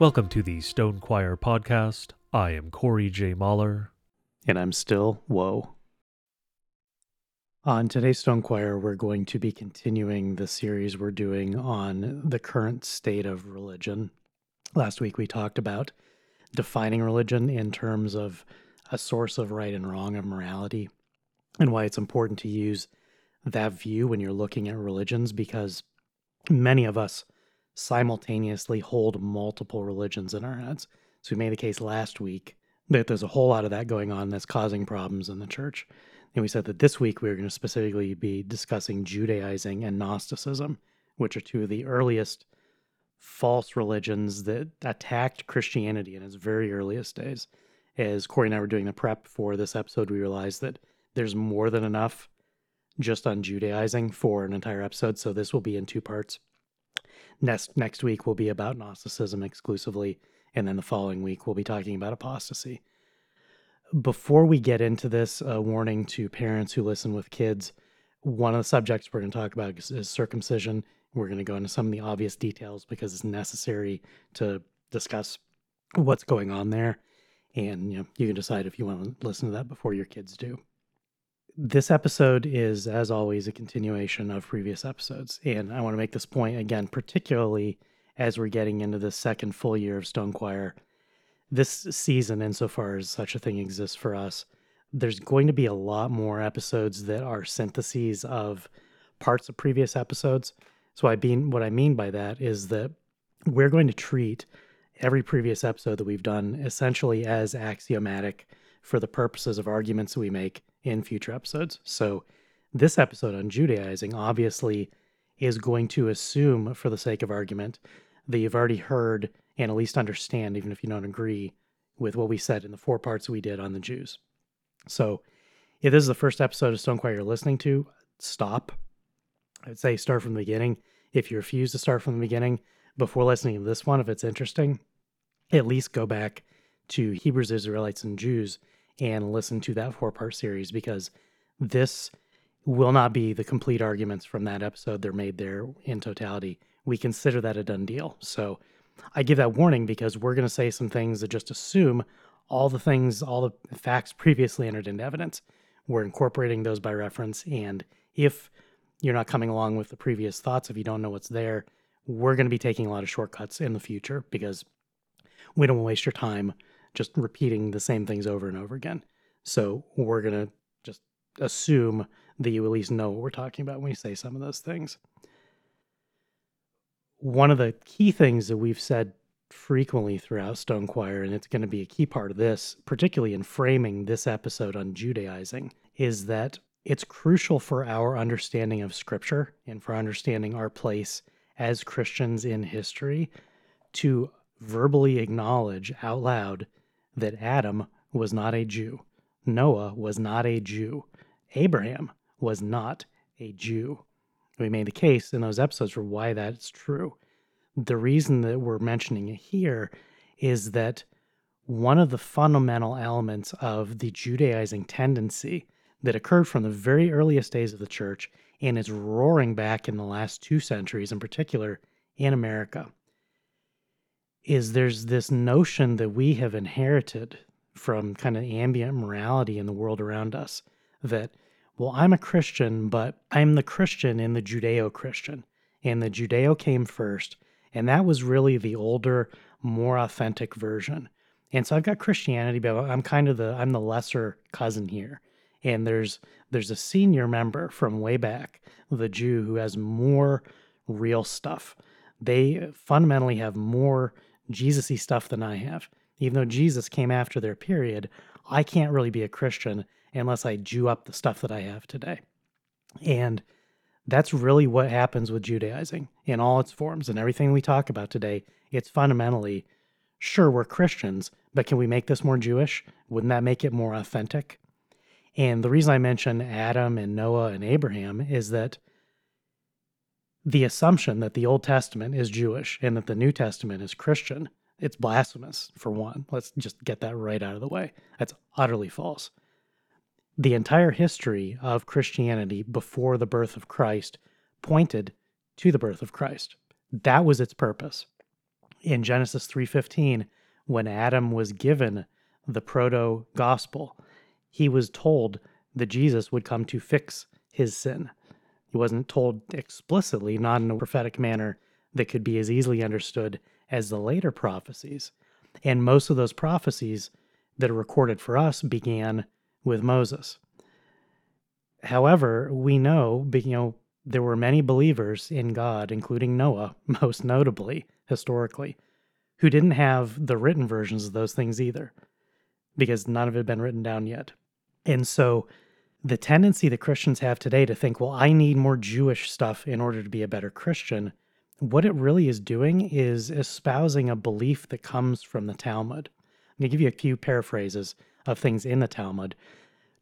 Welcome to the Stone Choir podcast. I am Corey J. Mahler. And I'm still Woe. On today's Stone Choir, we're going to be continuing the series we're doing on the current state of religion. Last week we talked about defining religion in terms of a source of right and wrong of morality and why it's important to use that view when you're looking at religions because many of us simultaneously hold multiple religions in our heads. So we made the case last week that there's a whole lot of that going on that's causing problems in the church. And we said that this week we were going to specifically be discussing Judaizing and Gnosticism, which are two of the earliest false religions that attacked Christianity in its very earliest days. As Corey and I were doing the prep for this episode, we realized that there's more than enough just on Judaizing for an entire episode. So this will be in two parts. Next next week will be about Gnosticism exclusively, and then the following week we'll be talking about apostasy. Before we get into this, a warning to parents who listen with kids. One of the subjects we're going to talk about is, is circumcision. We're going to go into some of the obvious details because it's necessary to discuss what's going on there. And you know, you can decide if you want to listen to that before your kids do. This episode is, as always, a continuation of previous episodes. And I want to make this point again, particularly as we're getting into the second full year of Stone Choir. This season, insofar as such a thing exists for us, there's going to be a lot more episodes that are syntheses of parts of previous episodes. So I mean what I mean by that is that we're going to treat every previous episode that we've done essentially as axiomatic for the purposes of arguments we make in future episodes. So, this episode on Judaizing obviously is going to assume, for the sake of argument, that you've already heard and at least understand, even if you don't agree with what we said in the four parts we did on the Jews. So, if this is the first episode of Stone Choir you're listening to, stop. I'd say start from the beginning. If you refuse to start from the beginning before listening to this one, if it's interesting, at least go back to Hebrews, Israelites, and Jews and listen to that four part series because this will not be the complete arguments from that episode. They're made there in totality. We consider that a done deal. So I give that warning because we're going to say some things that just assume all the things, all the facts previously entered into evidence. We're incorporating those by reference. And if you're not coming along with the previous thoughts, if you don't know what's there, we're going to be taking a lot of shortcuts in the future because we don't waste your time just repeating the same things over and over again. So we're going to just assume that you at least know what we're talking about when we say some of those things. One of the key things that we've said frequently throughout Stone Choir, and it's going to be a key part of this, particularly in framing this episode on Judaizing, is that it's crucial for our understanding of Scripture and for understanding our place as Christians in history to verbally acknowledge out loud that Adam was not a Jew, Noah was not a Jew, Abraham was not a Jew. We made the case in those episodes for why that's true. The reason that we're mentioning it here is that one of the fundamental elements of the Judaizing tendency that occurred from the very earliest days of the church and is roaring back in the last two centuries, in particular in America, is there's this notion that we have inherited from kind of ambient morality in the world around us that well i'm a christian but i'm the christian in the judeo-christian and the judeo came first and that was really the older more authentic version. And so i've got christianity but i'm kind of the i'm the lesser cousin here. And there's there's a senior member from way back the jew who has more real stuff. They fundamentally have more Jesus-y stuff than I have. Even though Jesus came after their period, I can't really be a Christian unless I Jew up the stuff that I have today. And that's really what happens with Judaizing in all its forms and everything we talk about today. It's fundamentally sure, we're Christians, but can we make this more Jewish? Wouldn't that make it more authentic? And the reason I mention Adam and Noah and Abraham is that the assumption that the Old Testament is Jewish and that the New Testament is Christian, it's blasphemous, for one. Let's just get that right out of the way. That's utterly false. The entire history of Christianity before the birth of Christ pointed to the birth of Christ. That was its purpose. in Genesis 3:15 when Adam was given the proto gospel, he was told that Jesus would come to fix his sin. He wasn't told explicitly, not in a prophetic manner that could be as easily understood as the later prophecies. And most of those prophecies that are recorded for us began with Moses. However, we know, you know, there were many believers in God, including Noah, most notably, historically, who didn't have the written versions of those things either, because none of it had been written down yet. And so the tendency that Christians have today to think, well, I need more Jewish stuff in order to be a better Christian, what it really is doing is espousing a belief that comes from the Talmud. I'm going to give you a few paraphrases of things in the Talmud,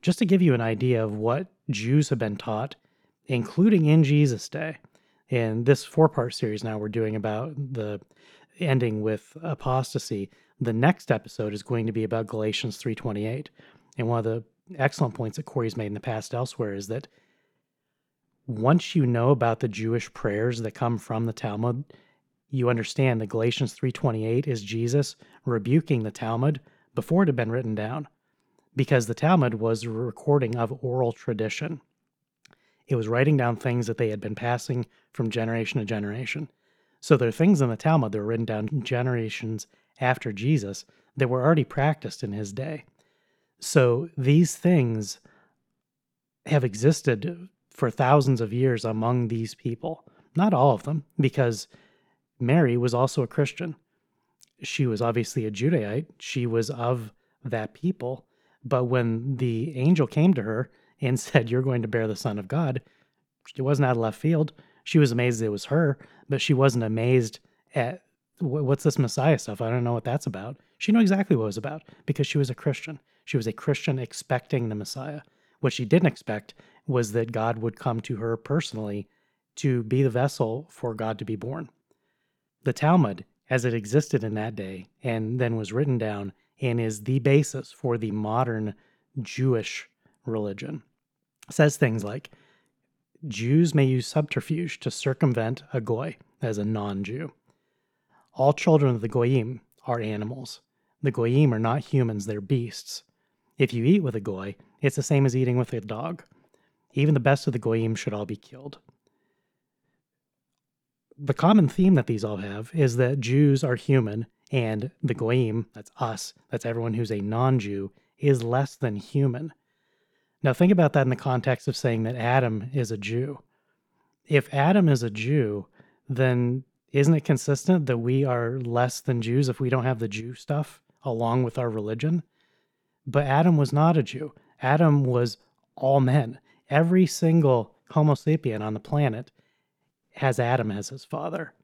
just to give you an idea of what Jews have been taught, including in Jesus' day. In this four part series now we're doing about the ending with apostasy. The next episode is going to be about Galatians 3:28. And one of the excellent points that Corey's made in the past elsewhere is that once you know about the Jewish prayers that come from the Talmud, you understand that Galatians 3:28 is Jesus rebuking the Talmud before it had been written down because the Talmud was a recording of oral tradition. It was writing down things that they had been passing from generation to generation. So there are things in the Talmud that were written down generations after Jesus that were already practiced in his day. So these things have existed for thousands of years among these people. Not all of them, because Mary was also a Christian. She was obviously a Judahite. She was of that people. But when the angel came to her and said, You're going to bear the Son of God, she wasn't out of left field. She was amazed it was her, but she wasn't amazed at what's this Messiah stuff? I don't know what that's about. She knew exactly what it was about because she was a Christian. She was a Christian expecting the Messiah. What she didn't expect was that God would come to her personally to be the vessel for God to be born. The Talmud, as it existed in that day and then was written down and is the basis for the modern Jewish religion, says things like Jews may use subterfuge to circumvent a goy as a non Jew. All children of the goyim are animals. The goyim are not humans, they're beasts. If you eat with a goy, it's the same as eating with a dog. Even the best of the goyim should all be killed. The common theme that these all have is that Jews are human, and the goyim, that's us, that's everyone who's a non Jew, is less than human. Now, think about that in the context of saying that Adam is a Jew. If Adam is a Jew, then isn't it consistent that we are less than Jews if we don't have the Jew stuff along with our religion? But Adam was not a Jew. Adam was all men. Every single Homo sapien on the planet has Adam as his father.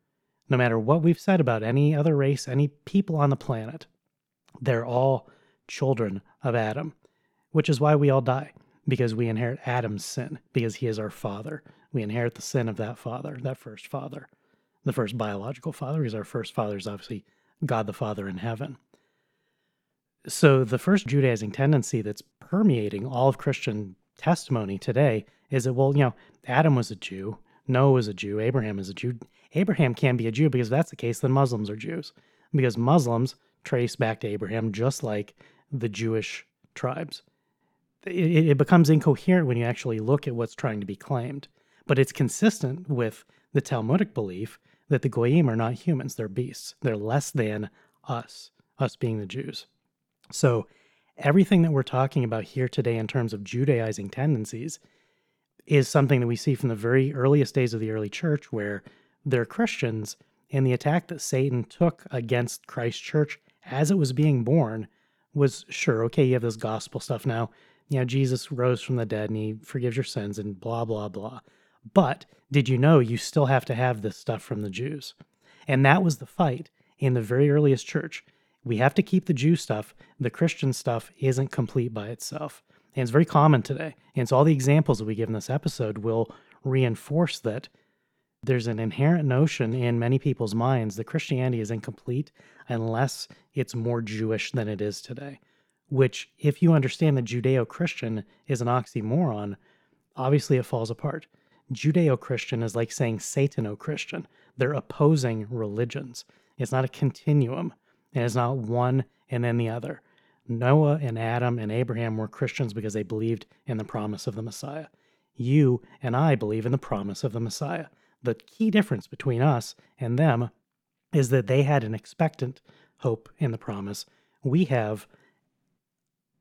No matter what we've said about any other race, any people on the planet, they're all children of Adam, which is why we all die, because we inherit Adam's sin, because he is our father. We inherit the sin of that father, that first father. The first biological father, because our first father is obviously God the Father in heaven. So the first Judaizing tendency that's permeating all of Christian testimony today is that, well, you know, Adam was a Jew, Noah was a Jew, Abraham is a Jew. Abraham can be a Jew because if that's the case, then Muslims are Jews. Because Muslims trace back to Abraham just like the Jewish tribes. It, it becomes incoherent when you actually look at what's trying to be claimed. But it's consistent with the Talmudic belief that the Goyim are not humans, they're beasts. They're less than us, us being the Jews. So, everything that we're talking about here today in terms of Judaizing tendencies is something that we see from the very earliest days of the early church, where they're Christians, and the attack that Satan took against Christ's church as it was being born was sure, okay, you have this gospel stuff now. You know, Jesus rose from the dead and he forgives your sins and blah, blah, blah. But did you know you still have to have this stuff from the Jews? And that was the fight in the very earliest church we have to keep the Jew stuff. The Christian stuff isn't complete by itself. And it's very common today. And so all the examples that we give in this episode will reinforce that there's an inherent notion in many people's minds that Christianity is incomplete unless it's more Jewish than it is today. Which, if you understand that Judeo Christian is an oxymoron, obviously it falls apart. Judeo Christian is like saying Satano Christian. They're opposing religions It's not a continuum, and it's not one and then the other. Noah and Adam and Abraham were Christians because they believed in the promise of the Messiah. You and I believe in the promise of the Messiah. The key difference between us and them is that they had an expectant hope in the promise. We have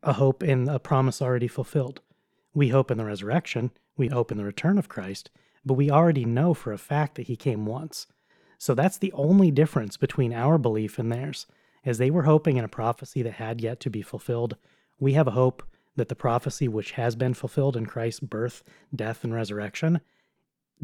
a hope in a promise already fulfilled. We hope in the resurrection, we hope in the return of Christ, but we already know for a fact that he came once. So that's the only difference between our belief and theirs. As they were hoping in a prophecy that had yet to be fulfilled, we have a hope that the prophecy which has been fulfilled in Christ's birth, death, and resurrection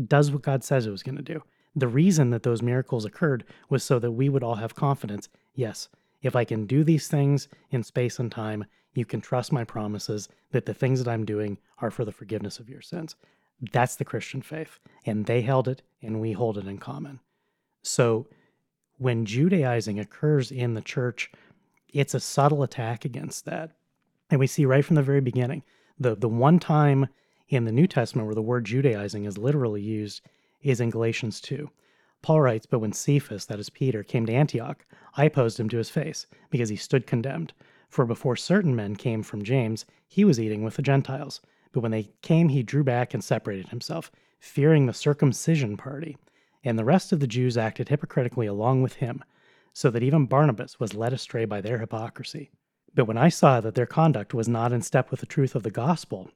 does what God says it was going to do. The reason that those miracles occurred was so that we would all have confidence yes, if I can do these things in space and time, you can trust my promises that the things that I'm doing are for the forgiveness of your sins. That's the Christian faith. And they held it, and we hold it in common. So when Judaizing occurs in the church, it's a subtle attack against that. And we see right from the very beginning the, the one time in the New Testament where the word Judaizing is literally used is in Galatians 2. Paul writes, But when Cephas, that is Peter, came to Antioch, I opposed him to his face, because he stood condemned. For before certain men came from James, he was eating with the Gentiles. But when they came, he drew back and separated himself, fearing the circumcision party. And the rest of the Jews acted hypocritically along with him, so that even Barnabas was led astray by their hypocrisy. But when I saw that their conduct was not in step with the truth of the gospel,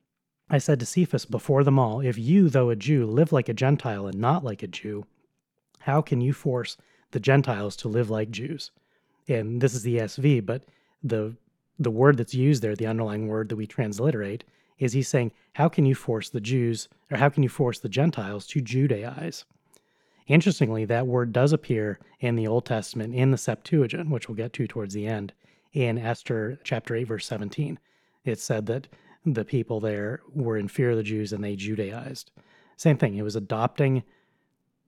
I said to Cephas before them all, If you, though a Jew, live like a Gentile and not like a Jew, how can you force the Gentiles to live like Jews? And this is the ESV, but the the word that's used there, the underlying word that we transliterate, is he's saying, How can you force the Jews, or how can you force the Gentiles to Judaize? Interestingly, that word does appear in the Old Testament in the Septuagint, which we'll get to towards the end, in Esther chapter 8, verse 17. It said that the people there were in fear of the Jews and they Judaized. Same thing, it was adopting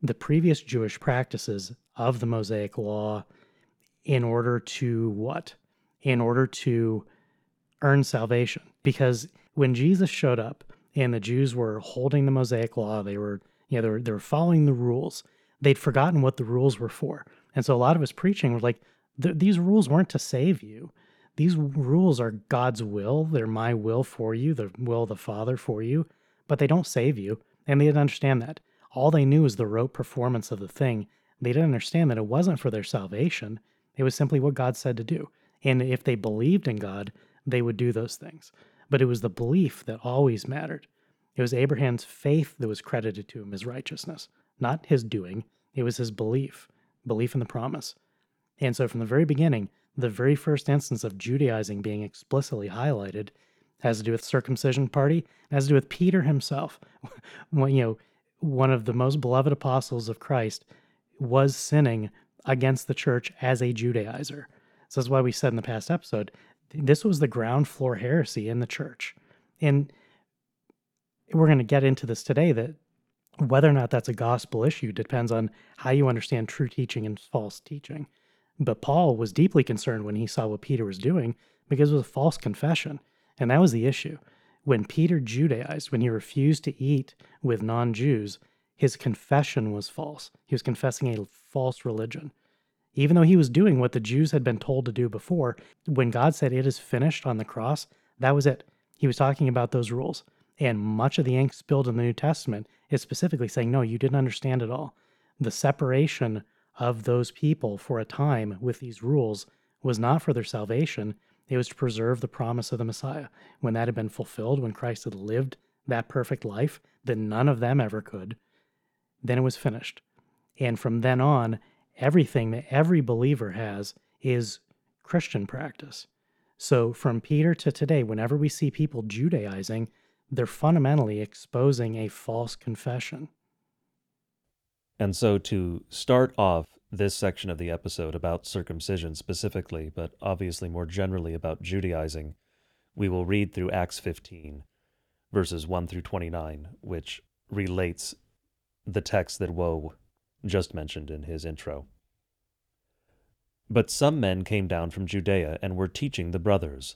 the previous Jewish practices of the Mosaic law in order to what? In order to earn salvation. Because when Jesus showed up and the Jews were holding the Mosaic law, they were, you know, they were, they were following the rules. They'd forgotten what the rules were for. And so a lot of his preaching was like, these rules weren't to save you. These rules are God's will. They're my will for you, the will of the Father for you, but they don't save you. And they didn't understand that. All they knew was the rote performance of the thing. They didn't understand that it wasn't for their salvation. It was simply what God said to do. And if they believed in God, they would do those things. But it was the belief that always mattered. It was Abraham's faith that was credited to him as righteousness, not his doing. It was his belief, belief in the promise. And so from the very beginning, the very first instance of Judaizing being explicitly highlighted has to do with circumcision party, has to do with Peter himself. you know, one of the most beloved apostles of Christ was sinning against the church as a Judaizer. So that's why we said in the past episode, this was the ground floor heresy in the church. And we're going to get into this today that whether or not that's a gospel issue depends on how you understand true teaching and false teaching. But Paul was deeply concerned when he saw what Peter was doing because it was a false confession. And that was the issue. When Peter Judaized, when he refused to eat with non Jews, his confession was false. He was confessing a false religion. Even though he was doing what the Jews had been told to do before, when God said it is finished on the cross, that was it. He was talking about those rules. And much of the ink spilled in the New Testament is specifically saying, no, you didn't understand it all. The separation of those people for a time with these rules was not for their salvation, it was to preserve the promise of the Messiah. When that had been fulfilled, when Christ had lived that perfect life that none of them ever could, then it was finished. And from then on, everything that every believer has is Christian practice. So from Peter to today, whenever we see people Judaizing, they're fundamentally exposing a false confession. And so, to start off this section of the episode about circumcision specifically, but obviously more generally about Judaizing, we will read through Acts 15, verses 1 through 29, which relates the text that Woe just mentioned in his intro. But some men came down from Judea and were teaching the brothers,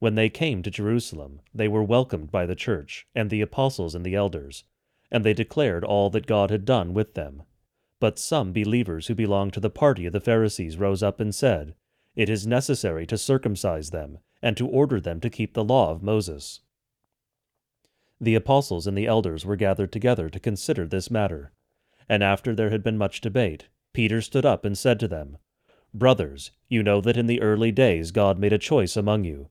When they came to Jerusalem, they were welcomed by the church, and the apostles and the elders, and they declared all that God had done with them. But some believers who belonged to the party of the Pharisees rose up and said, It is necessary to circumcise them, and to order them to keep the law of Moses. The apostles and the elders were gathered together to consider this matter. And after there had been much debate, Peter stood up and said to them, Brothers, you know that in the early days God made a choice among you,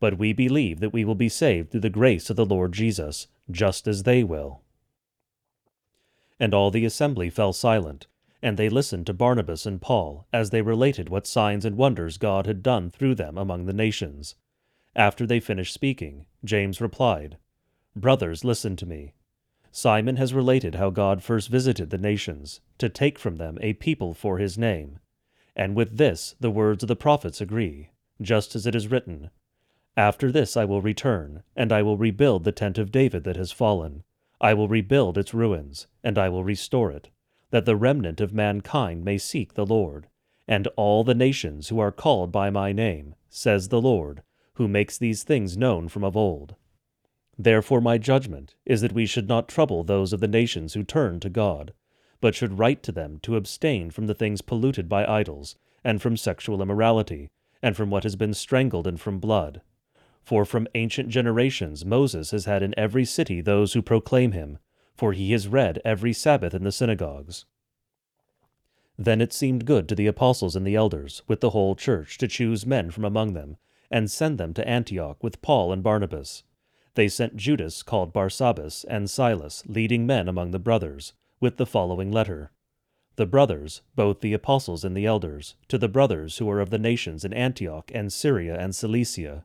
But we believe that we will be saved through the grace of the Lord Jesus, just as they will. And all the assembly fell silent, and they listened to Barnabas and Paul as they related what signs and wonders God had done through them among the nations. After they finished speaking, James replied, Brothers, listen to me. Simon has related how God first visited the nations, to take from them a people for his name. And with this the words of the prophets agree, just as it is written, After this I will return, and I will rebuild the tent of David that has fallen. I will rebuild its ruins, and I will restore it, that the remnant of mankind may seek the Lord, and all the nations who are called by my name, says the Lord, who makes these things known from of old. Therefore, my judgment is that we should not trouble those of the nations who turn to God, but should write to them to abstain from the things polluted by idols, and from sexual immorality, and from what has been strangled, and from blood. For from ancient generations Moses has had in every city those who proclaim him, for he has read every Sabbath in the synagogues. Then it seemed good to the apostles and the elders, with the whole church, to choose men from among them, and send them to Antioch with Paul and Barnabas they sent Judas, called Barsabbas, and Silas, leading men among the brothers, with the following letter The brothers, both the apostles and the elders, to the brothers who are of the nations in Antioch and Syria and Cilicia,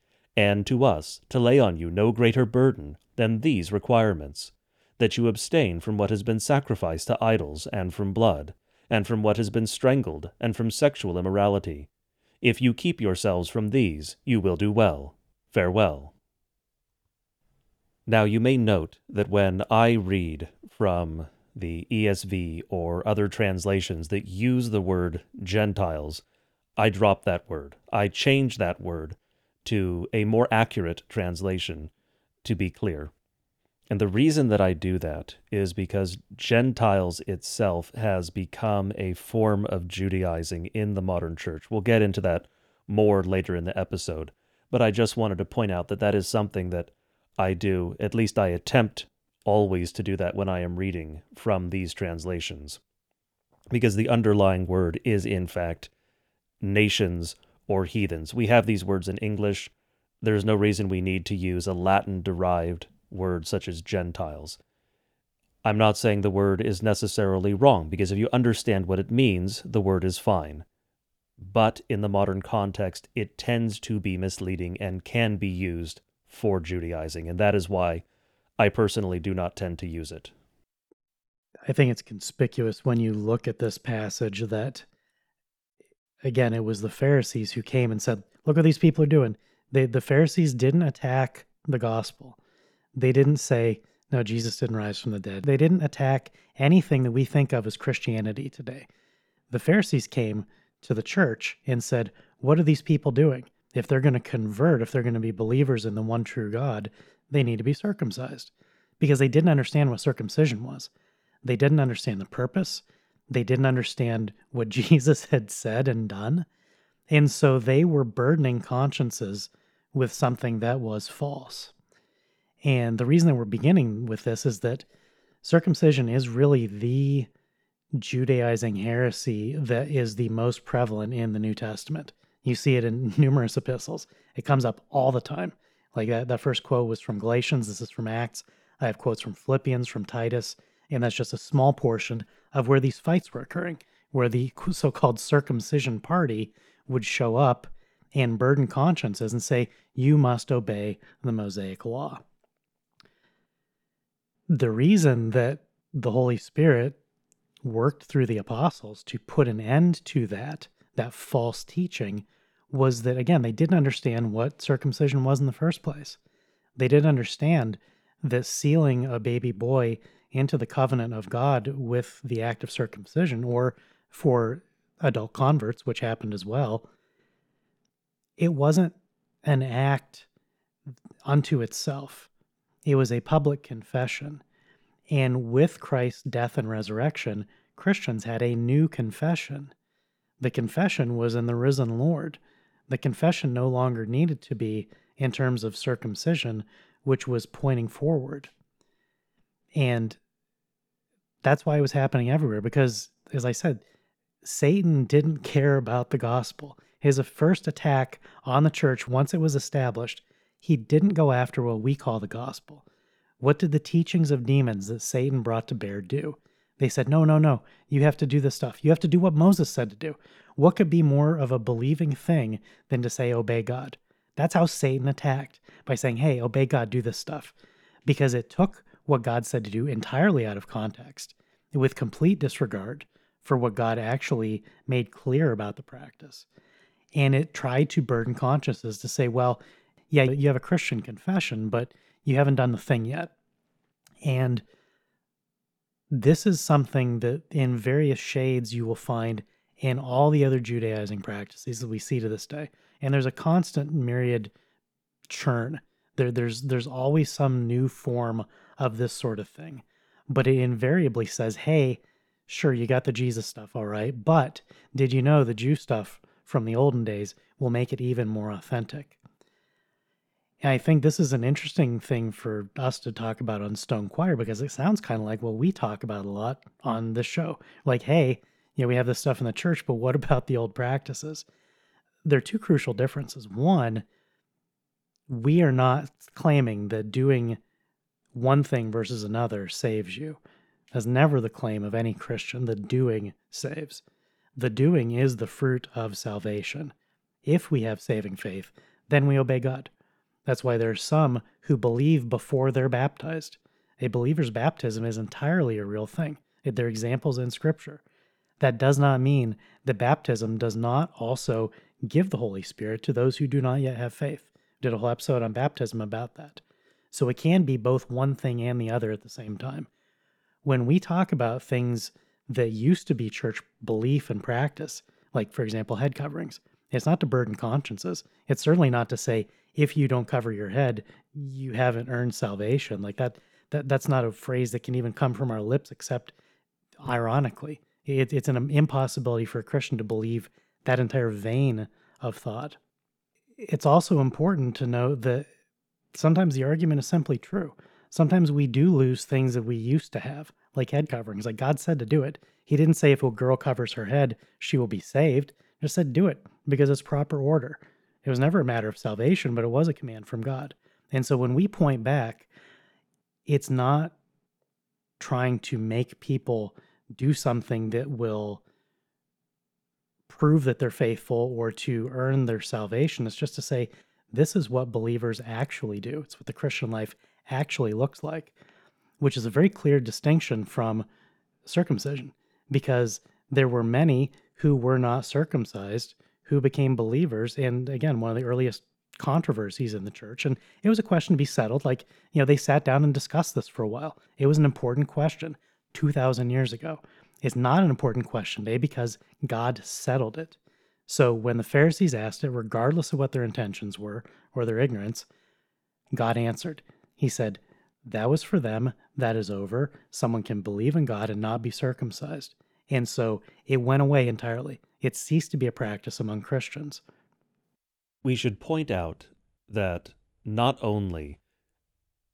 and to us, to lay on you no greater burden than these requirements that you abstain from what has been sacrificed to idols, and from blood, and from what has been strangled, and from sexual immorality. If you keep yourselves from these, you will do well. Farewell. Now, you may note that when I read from the ESV or other translations that use the word Gentiles, I drop that word. I change that word to a more accurate translation to be clear. And the reason that I do that is because Gentiles itself has become a form of Judaizing in the modern church. We'll get into that more later in the episode. But I just wanted to point out that that is something that I do, at least I attempt always to do that when I am reading from these translations. Because the underlying word is, in fact, nations or heathens. We have these words in English. There's no reason we need to use a Latin derived word such as Gentiles. I'm not saying the word is necessarily wrong, because if you understand what it means, the word is fine. But in the modern context, it tends to be misleading and can be used for Judaizing, and that is why I personally do not tend to use it. I think it's conspicuous when you look at this passage that, again, it was the Pharisees who came and said, Look what these people are doing. They, the Pharisees didn't attack the gospel. They didn't say, No, Jesus didn't rise from the dead. They didn't attack anything that we think of as Christianity today. The Pharisees came to the church and said, What are these people doing? if they're going to convert, if they're going to be believers in the one true God, they need to be circumcised. because they didn't understand what circumcision was. They didn't understand the purpose. They didn't understand what Jesus had said and done. And so they were burdening consciences with something that was false. And the reason that we're beginning with this is that circumcision is really the Judaizing heresy that is the most prevalent in the New Testament. You see it in numerous epistles. It comes up all the time. Like that, that first quote was from Galatians. This is from Acts. I have quotes from Philippians, from Titus, and that's just a small portion of where these fights were occurring, where the so called circumcision party would show up and burden consciences and say, You must obey the Mosaic law. The reason that the Holy Spirit worked through the apostles to put an end to that, that false teaching, was that, again, they didn't understand what circumcision was in the first place. They didn't understand that sealing a baby boy into the covenant of God with the act of circumcision, or for adult converts, which happened as well, it wasn't an act unto itself. It was a public confession. And with Christ's death and resurrection, Christians had a new confession. The confession was in the risen Lord. The confession no longer needed to be in terms of circumcision, which was pointing forward. And that's why it was happening everywhere because, as I said, Satan didn't care about the gospel. His uh, first attack on the church, once it was established, he didn't go after what we call the gospel. What did the teachings of demons that Satan brought to bear do? They said, no, no, no, you have to do this stuff. You have to do what Moses said to do. What could be more of a believing thing than to say, obey God? That's how Satan attacked by saying, hey, obey God, do this stuff. Because it took what God said to do entirely out of context, with complete disregard for what God actually made clear about the practice. And it tried to burden consciences to say, well, yeah, you have a Christian confession, but you haven't done the thing yet. And this is something that in various shades you will find in all the other Judaizing practices that we see to this day. And there's a constant myriad churn. There, there's there's always some new form of this sort of thing. But it invariably says, hey, sure, you got the Jesus stuff, all right, but did you know the Jew stuff from the olden days will make it even more authentic? And I think this is an interesting thing for us to talk about on Stone Choir because it sounds kind of like what we talk about a lot on this show. Like, hey, you know, we have this stuff in the church, but what about the old practices? There are two crucial differences. One, we are not claiming that doing one thing versus another saves you. That's never the claim of any Christian The doing saves. The doing is the fruit of salvation. If we have saving faith, then we obey God. That's why there are some who believe before they're baptized. A believer's baptism is entirely a real thing. There are examples in Scripture. That does not mean that baptism does not also give the Holy Spirit to those who do not yet have faith. Did a whole episode on baptism about that. So it can be both one thing and the other at the same time. When we talk about things that used to be church belief and practice, like for example, head coverings, it's not to burden consciences. It's certainly not to say if you don't cover your head, you haven't earned salvation. Like that, that that's not a phrase that can even come from our lips, except ironically. It, it's an impossibility for a Christian to believe that entire vein of thought. It's also important to note that sometimes the argument is simply true. Sometimes we do lose things that we used to have, like head coverings. Like God said to do it. He didn't say if a girl covers her head, she will be saved. He just said do it because it's proper order. It was never a matter of salvation, but it was a command from God. And so when we point back, it's not trying to make people do something that will prove that they're faithful or to earn their salvation. It's just to say, this is what believers actually do. It's what the Christian life actually looks like, which is a very clear distinction from circumcision because there were many who were not circumcised who became believers. And again, one of the earliest controversies in the church. And it was a question to be settled. Like, you know, they sat down and discussed this for a while. It was an important question 2,000 years ago. It's not an important question today because God settled it. So when the Pharisees asked it, regardless of what their intentions were or their ignorance, God answered. He said, That was for them. That is over. Someone can believe in God and not be circumcised. And so it went away entirely. It ceased to be a practice among Christians. We should point out that not only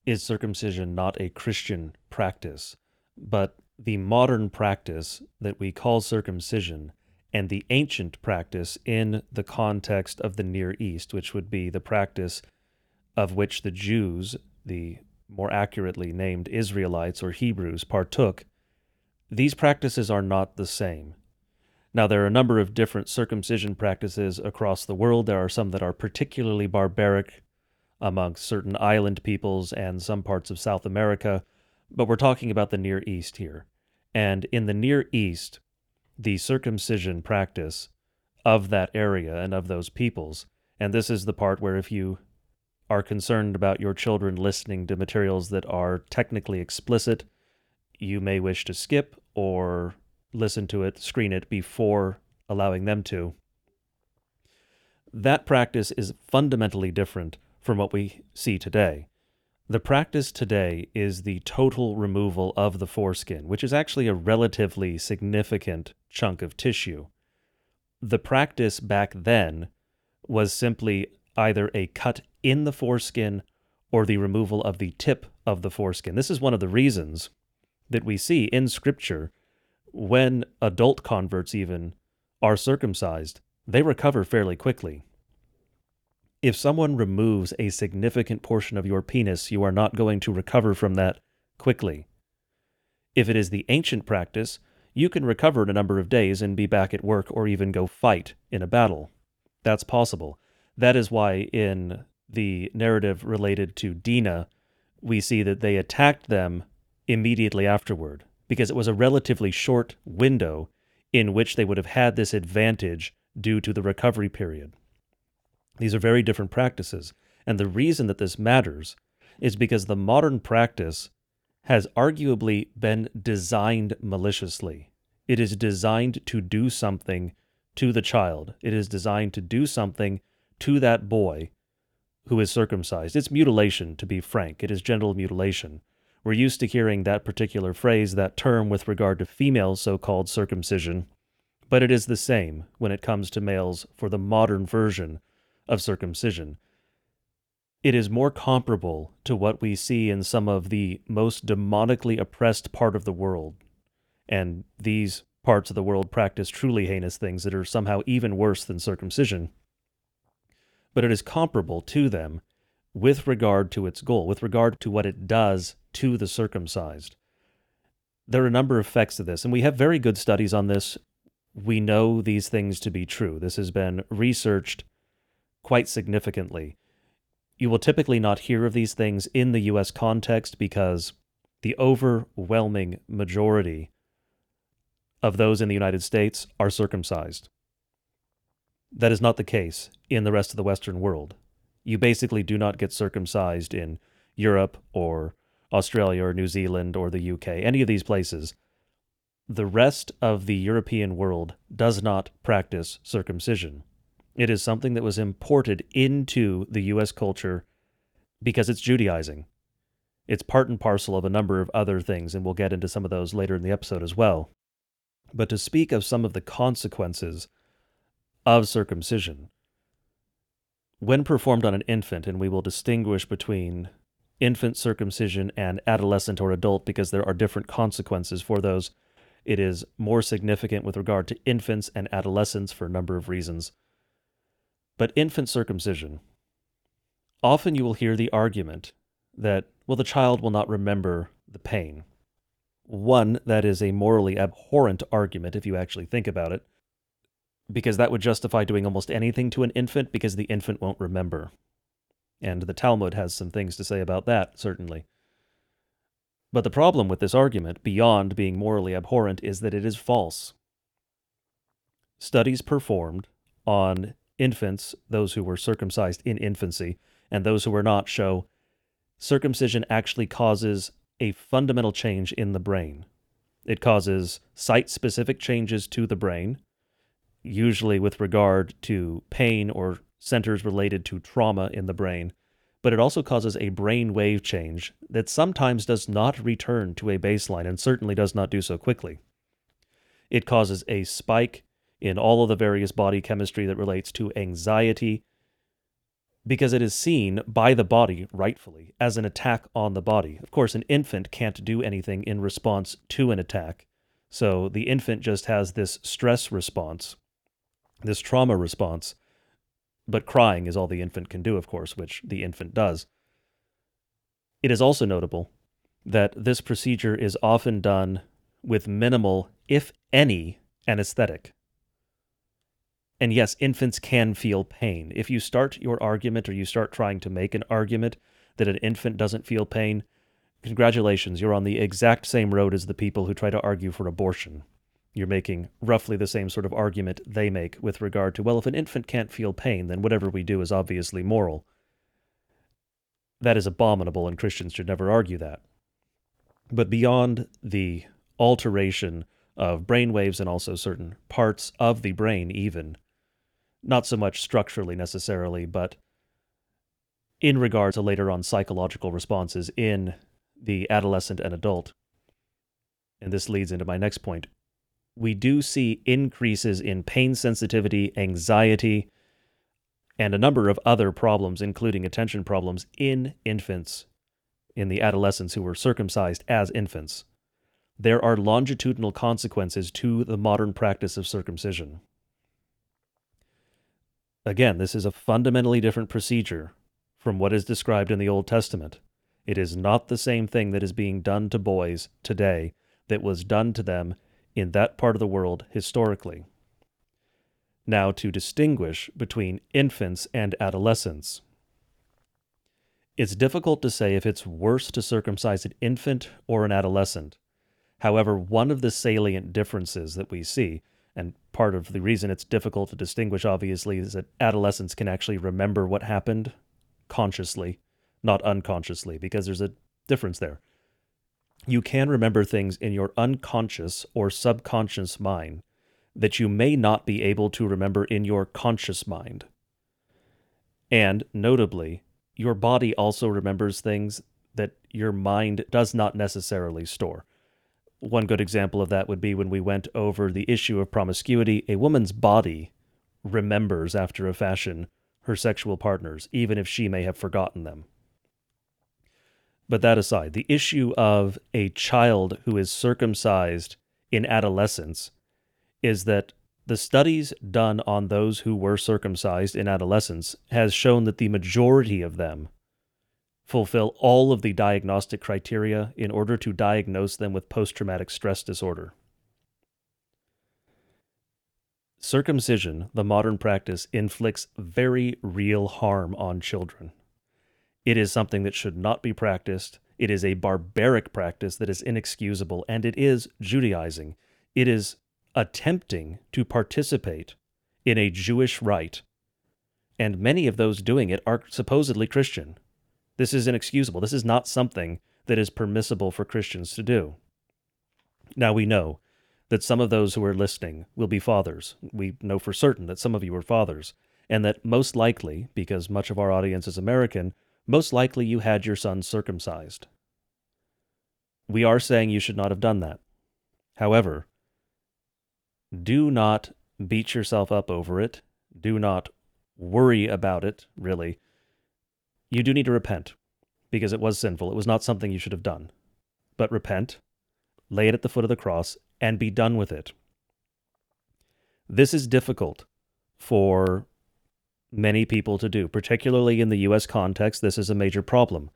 is circumcision not a Christian practice, but the modern practice that we call circumcision and the ancient practice in the context of the Near East, which would be the practice of which the Jews, the more accurately named Israelites or Hebrews, partook, these practices are not the same. Now, there are a number of different circumcision practices across the world. There are some that are particularly barbaric amongst certain island peoples and some parts of South America, but we're talking about the Near East here. And in the Near East, the circumcision practice of that area and of those peoples, and this is the part where if you are concerned about your children listening to materials that are technically explicit, you may wish to skip or listen to it, screen it before allowing them to. That practice is fundamentally different from what we see today. The practice today is the total removal of the foreskin, which is actually a relatively significant chunk of tissue. The practice back then was simply either a cut in the foreskin or the removal of the tip of the foreskin. This is one of the reasons that we see in Scripture when adult converts, even, are circumcised, they recover fairly quickly. If someone removes a significant portion of your penis, you are not going to recover from that quickly. If it is the ancient practice, you can recover in a number of days and be back at work or even go fight in a battle. That's possible. That is why in the narrative related to Dinah, we see that they attacked them immediately afterward, because it was a relatively short window in which they would have had this advantage due to the recovery period. These are very different practices. And the reason that this matters is because the modern practice has arguably been designed maliciously. It is designed to do something to the child, it is designed to do something to that boy who is circumcised. It's mutilation, to be frank, it is genital mutilation. We're used to hearing that particular phrase, that term, with regard to female so called circumcision, but it is the same when it comes to males for the modern version of circumcision. It is more comparable to what we see in some of the most demonically oppressed part of the world. And these parts of the world practice truly heinous things that are somehow even worse than circumcision. But it is comparable to them with regard to its goal, with regard to what it does to the circumcised. There are a number of effects of this, and we have very good studies on this. We know these things to be true. This has been researched quite significantly. You will typically not hear of these things in the US context because the overwhelming majority of those in the United States are circumcised. That is not the case in the rest of the Western world. You basically do not get circumcised in Europe or Australia or New Zealand or the UK, any of these places. The rest of the European world does not practice circumcision. It is something that was imported into the U.S. culture because it's Judaizing. It's part and parcel of a number of other things, and we'll get into some of those later in the episode as well. But to speak of some of the consequences of circumcision, when performed on an infant, and we will distinguish between infant circumcision and adolescent or adult because there are different consequences for those. It is more significant with regard to infants and adolescents for a number of reasons. But infant circumcision, often you will hear the argument that, well, the child will not remember the pain. One, that is a morally abhorrent argument if you actually think about it, because that would justify doing almost anything to an infant because the infant won't remember. And the Talmud has some things to say about that, certainly. But the problem with this argument, beyond being morally abhorrent, is that it is false. Studies performed on infants, those who were circumcised in infancy, and those who were not, show circumcision actually causes a fundamental change in the brain. It causes site specific changes to the brain, usually with regard to pain or centers related to trauma in the brain, but it also causes a brain wave change that sometimes does not return to a baseline and certainly does not do so quickly. It causes a spike in all of the various body chemistry that relates to anxiety because it is seen by the body, rightfully, as an attack on the body. Of course, an infant can't do anything in response to an attack. So the infant just has this stress response, this trauma response but crying is all the infant can do, of course, which the infant does. It is also notable that this procedure is often done with minimal, if any, anesthetic. And yes, infants can feel pain. If you start your argument or you start trying to make an argument that an infant doesn't feel pain, congratulations, you're on the exact same road as the people who try to argue for abortion you're making roughly the same sort of argument they make with regard to, well, if an infant can't feel pain, then whatever we do is obviously moral. That is abominable, and Christians should never argue that. But beyond the alteration of brain waves and also certain parts of the brain, even, not so much structurally necessarily, but in regard to later on psychological responses in the adolescent and adult. And this leads into my next point we do see increases in pain sensitivity, anxiety, and a number of other problems, including attention problems, in infants, in the adolescents who were circumcised as infants. There are longitudinal consequences to the modern practice of circumcision. Again, this is a fundamentally different procedure from what is described in the Old Testament. It is not the same thing that is being done to boys today that was done to them in that part of the world historically. Now, to distinguish between infants and adolescents. It's difficult to say if it's worse to circumcise an infant or an adolescent. However, one of the salient differences that we see, and part of the reason it's difficult to distinguish, obviously, is that adolescents can actually remember what happened consciously, not unconsciously, because there's a difference there you can remember things in your unconscious or subconscious mind that you may not be able to remember in your conscious mind. And notably, your body also remembers things that your mind does not necessarily store. One good example of that would be when we went over the issue of promiscuity. A woman's body remembers, after a fashion, her sexual partners, even if she may have forgotten them. But that aside, the issue of a child who is circumcised in adolescence is that the studies done on those who were circumcised in adolescence has shown that the majority of them fulfill all of the diagnostic criteria in order to diagnose them with post traumatic stress disorder. Circumcision, the modern practice, inflicts very real harm on children. It is something that should not be practiced. It is a barbaric practice that is inexcusable, and it is Judaizing. It is attempting to participate in a Jewish rite, and many of those doing it are supposedly Christian. This is inexcusable. This is not something that is permissible for Christians to do. Now we know that some of those who are listening will be fathers. We know for certain that some of you are fathers, and that most likely, because much of our audience is American, most likely you had your son circumcised. We are saying you should not have done that. However, do not beat yourself up over it. Do not worry about it, really. You do need to repent because it was sinful. It was not something you should have done. But repent, lay it at the foot of the cross, and be done with it. This is difficult for many people to do, particularly in the US context. This is a major problem.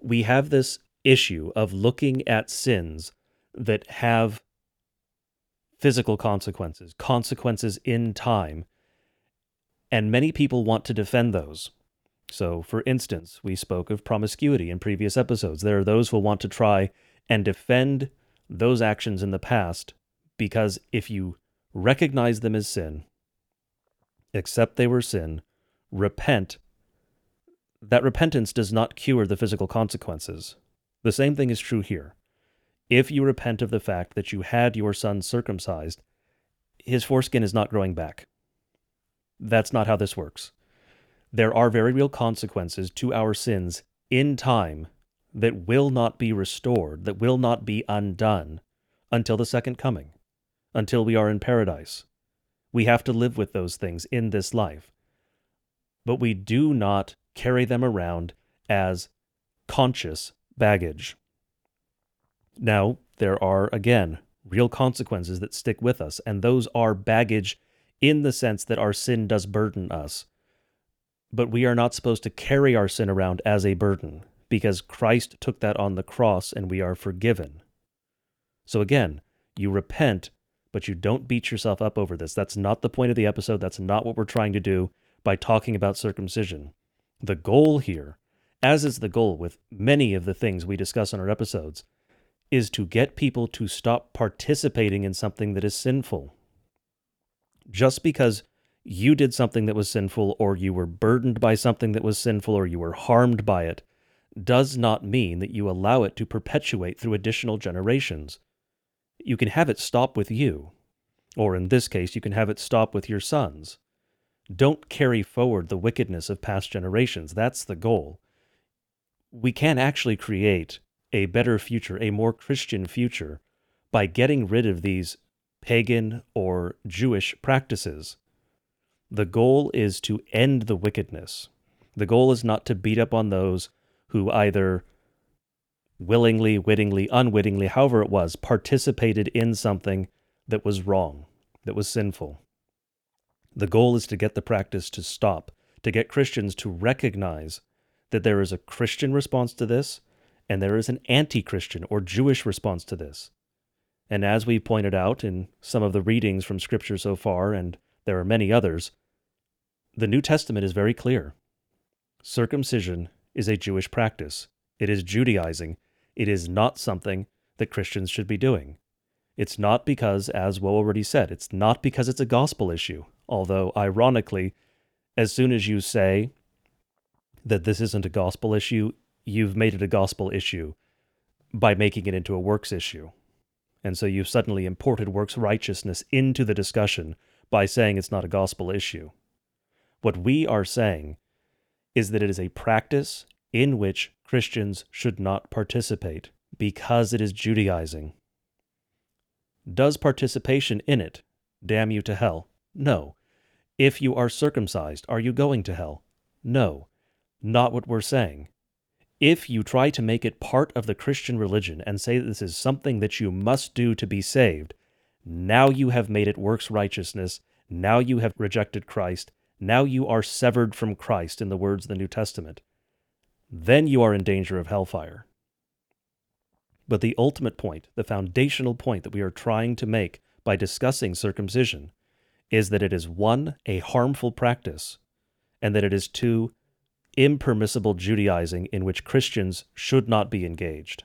We have this issue of looking at sins that have physical consequences, consequences in time, and many people want to defend those. So, for instance, we spoke of promiscuity in previous episodes. There are those who want to try and defend those actions in the past because if you recognize them as sin, accept they were sin, repent, that repentance does not cure the physical consequences. The same thing is true here. If you repent of the fact that you had your son circumcised, his foreskin is not growing back. That's not how this works. There are very real consequences to our sins in time that will not be restored, that will not be undone until the second coming, until we are in paradise. We have to live with those things in this life. But we do not carry them around as conscious baggage. Now, there are, again, real consequences that stick with us, and those are baggage in the sense that our sin does burden us. But we are not supposed to carry our sin around as a burden because Christ took that on the cross and we are forgiven. So again, you repent, but you don't beat yourself up over this. That's not the point of the episode. That's not what we're trying to do by talking about circumcision. The goal here, as is the goal with many of the things we discuss in our episodes, is to get people to stop participating in something that is sinful. Just because you did something that was sinful, or you were burdened by something that was sinful, or you were harmed by it, does not mean that you allow it to perpetuate through additional generations. You can have it stop with you, or in this case, you can have it stop with your sons. Don't carry forward the wickedness of past generations. That's the goal. We can actually create a better future, a more Christian future, by getting rid of these pagan or Jewish practices. The goal is to end the wickedness. The goal is not to beat up on those who either willingly, wittingly, unwittingly, however it was, participated in something that was wrong, that was sinful. The goal is to get the practice to stop, to get Christians to recognize that there is a Christian response to this and there is an anti Christian or Jewish response to this. And as we pointed out in some of the readings from Scripture so far, and there are many others, the New Testament is very clear. Circumcision is a Jewish practice, it is Judaizing, it is not something that Christians should be doing. It's not because, as Woe already said, it's not because it's a gospel issue. Although, ironically, as soon as you say that this isn't a gospel issue, you've made it a gospel issue by making it into a works issue. And so you've suddenly imported works righteousness into the discussion by saying it's not a gospel issue. What we are saying is that it is a practice in which Christians should not participate because it is Judaizing. Does participation in it damn you to hell? No. If you are circumcised, are you going to hell? No. Not what we're saying. If you try to make it part of the Christian religion and say that this is something that you must do to be saved, now you have made it works righteousness. Now you have rejected Christ. Now you are severed from Christ, in the words of the New Testament. Then you are in danger of hellfire. But the ultimate point, the foundational point that we are trying to make by discussing circumcision, is that it is one, a harmful practice, and that it is two, impermissible Judaizing in which Christians should not be engaged.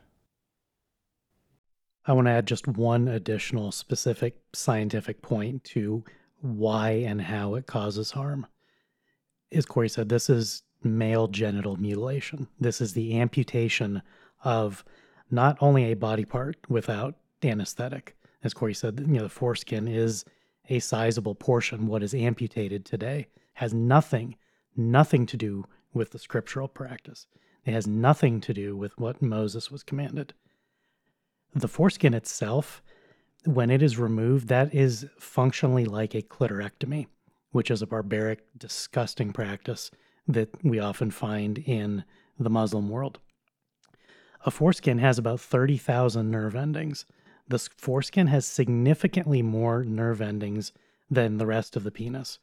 I want to add just one additional specific scientific point to why and how it causes harm. As Corey said, this is male genital mutilation. This is the amputation of not only a body part without anesthetic. As Corey said, you know, the foreskin is a sizable portion. What is amputated today has nothing, nothing to do with the scriptural practice. It has nothing to do with what Moses was commanded. The foreskin itself, when it is removed, that is functionally like a clitorectomy, which is a barbaric, disgusting practice that we often find in the Muslim world. A foreskin has about 30,000 nerve endings. The foreskin has significantly more nerve endings than the rest of the penis.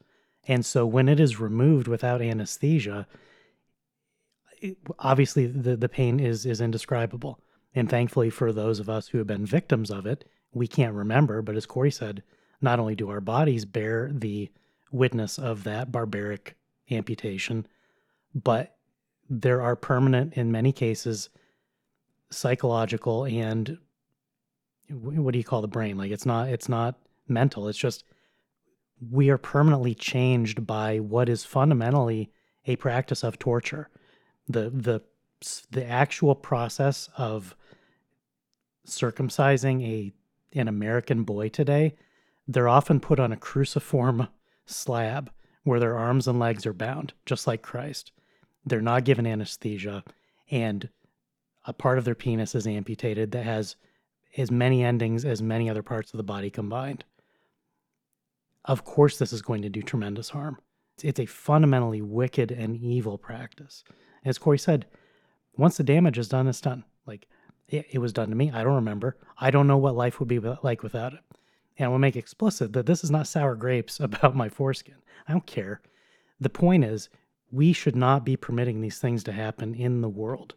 And so when it is removed without anesthesia, obviously the, the pain is is indescribable. And thankfully for those of us who have been victims of it, we can't remember. But as Corey said, not only do our bodies bear the witness of that barbaric amputation, but there are permanent, in many cases, psychological and what do you call the brain? Like it's not it's not mental. It's just we are permanently changed by what is fundamentally a practice of torture the the the actual process of circumcising a an American boy today, they're often put on a cruciform slab where their arms and legs are bound, just like Christ. They're not given anesthesia, and a part of their penis is amputated that has as many endings as many other parts of the body combined. Of course, this is going to do tremendous harm. It's a fundamentally wicked and evil practice. As Corey said, once the damage is done, it's done. Like it, it was done to me. I don't remember. I don't know what life would be like without it. And I will make explicit that this is not sour grapes about my foreskin. I don't care. The point is, we should not be permitting these things to happen in the world.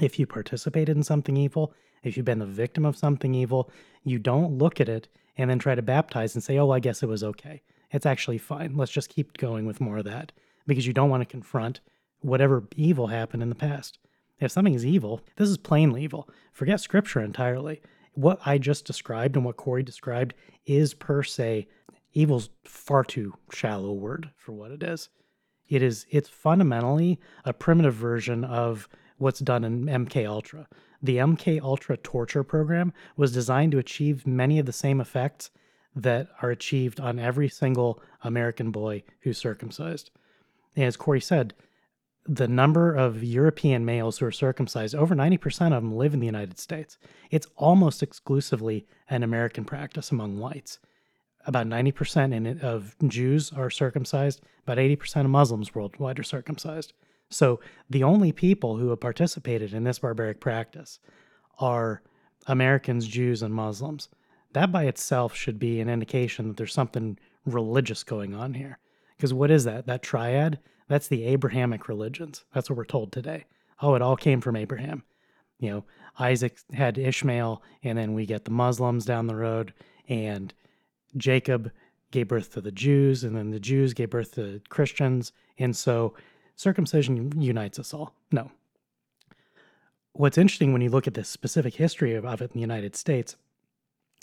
If you participated in something evil, if you've been the victim of something evil, you don't look at it and then try to baptize and say, oh, I guess it was okay. It's actually fine. Let's just keep going with more of that because you don't want to confront whatever evil happened in the past. If something is evil, this is plainly evil. Forget scripture entirely. What I just described and what Corey described is per se evil's far too shallow word for what it is. It is it's fundamentally a primitive version of what's done in MK Ultra. The MK Ultra torture program was designed to achieve many of the same effects that are achieved on every single American boy who's circumcised. And as Corey said, the number of European males who are circumcised, over 90% of them live in the United States. It's almost exclusively an American practice among whites. About 90% of Jews are circumcised, about 80% of Muslims worldwide are circumcised. So the only people who have participated in this barbaric practice are Americans, Jews, and Muslims. That by itself should be an indication that there's something religious going on here. Because what is that? That triad? That's the Abrahamic religions. That's what we're told today. Oh, it all came from Abraham. You know, Isaac had Ishmael, and then we get the Muslims down the road, and Jacob gave birth to the Jews, and then the Jews gave birth to Christians. And so circumcision unites us all. No. What's interesting when you look at the specific history of, of it in the United States,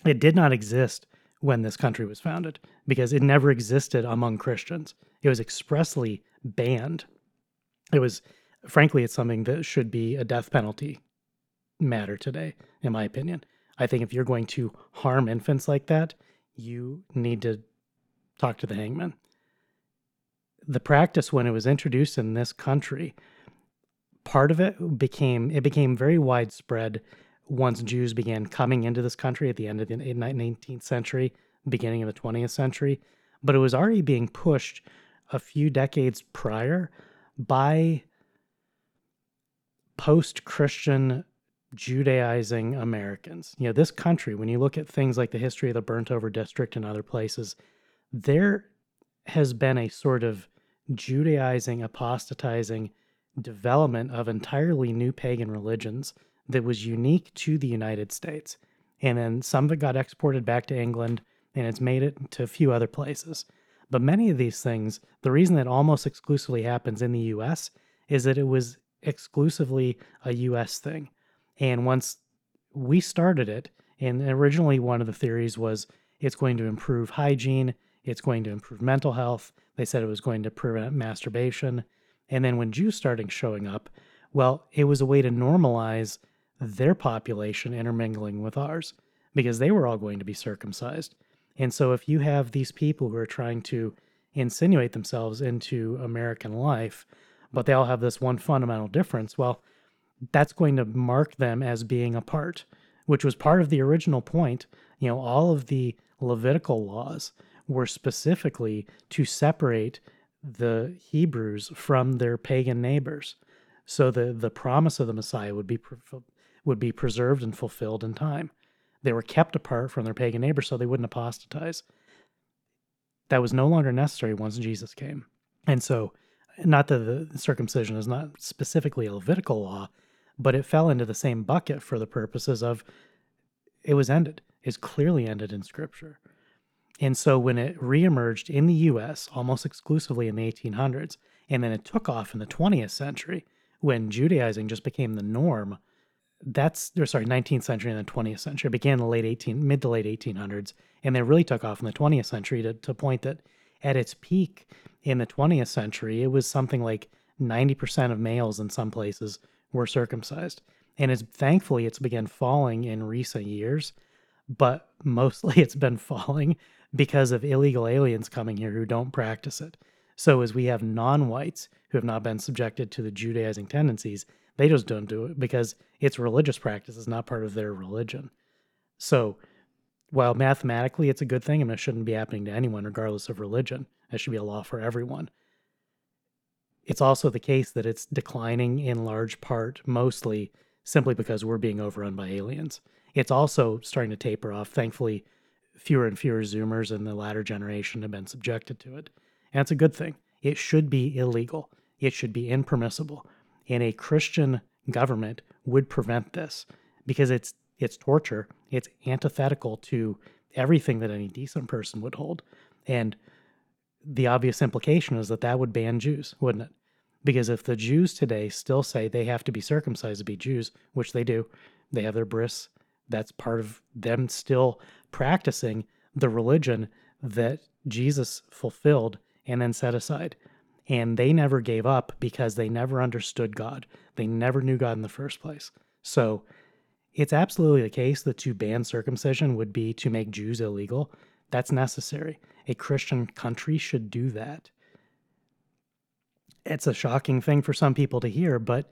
it did not exist when this country was founded because it never existed among Christians. It was expressly banned. It was, frankly, it's something that should be a death penalty matter today, in my opinion. I think if you're going to harm infants like that, you need to talk to the hangman the practice when it was introduced in this country, part of it became it became very widespread once Jews began coming into this country at the end of the 19th century, beginning of the 20th century, but it was already being pushed a few decades prior by post-Christian Judaizing Americans. You know, this country, when you look at things like the history of the burnt over district and other places, there has been a sort of Judaizing, apostatizing development of entirely new pagan religions that was unique to the United States. And then some of it got exported back to England and it's made it to a few other places. But many of these things, the reason that almost exclusively happens in the US is that it was exclusively a US thing. And once we started it, and originally one of the theories was it's going to improve hygiene, it's going to improve mental health. They said it was going to prevent masturbation. And then when Jews started showing up, well, it was a way to normalize their population intermingling with ours because they were all going to be circumcised. And so if you have these people who are trying to insinuate themselves into American life, but they all have this one fundamental difference, well, that's going to mark them as being apart, which was part of the original point. You know, all of the Levitical laws were specifically to separate the Hebrews from their pagan neighbors. So the, the promise of the Messiah would be would be preserved and fulfilled in time. They were kept apart from their pagan neighbors so they wouldn't apostatize. That was no longer necessary once Jesus came. And so, not that the circumcision is not specifically a Levitical law, but it fell into the same bucket for the purposes of it was ended, is clearly ended in Scripture. And so when it reemerged in the US almost exclusively in the 1800s, and then it took off in the 20th century when Judaizing just became the norm, that's or sorry, 19th century and the 20th century. It began in the late 18 mid to late 1800s, and then really took off in the 20th century to to point that at its peak in the 20th century, it was something like 90% of males in some places were circumcised. And it's thankfully it's begun falling in recent years, but mostly it's been falling because of illegal aliens coming here who don't practice it. So, as we have non whites who have not been subjected to the Judaizing tendencies, they just don't do it because it's religious practice, it's not part of their religion. So, while mathematically it's a good thing and it shouldn't be happening to anyone, regardless of religion, it should be a law for everyone. It's also the case that it's declining in large part, mostly simply because we're being overrun by aliens. It's also starting to taper off. Thankfully, fewer and fewer Zoomers in the latter generation have been subjected to it. And it's a good thing. It should be illegal, it should be impermissible. And a Christian government would prevent this because it's it's torture. It's antithetical to everything that any decent person would hold. And the obvious implication is that that would ban Jews, wouldn't it? Because if the Jews today still say they have to be circumcised to be Jews, which they do, they have their bris, that's part of them still practicing the religion that Jesus fulfilled and then set aside. And they never gave up because they never understood God. They never knew God in the first place. So it's absolutely the case that to ban circumcision would be to make Jews illegal. That's necessary. A Christian country should do that. It's a shocking thing for some people to hear, but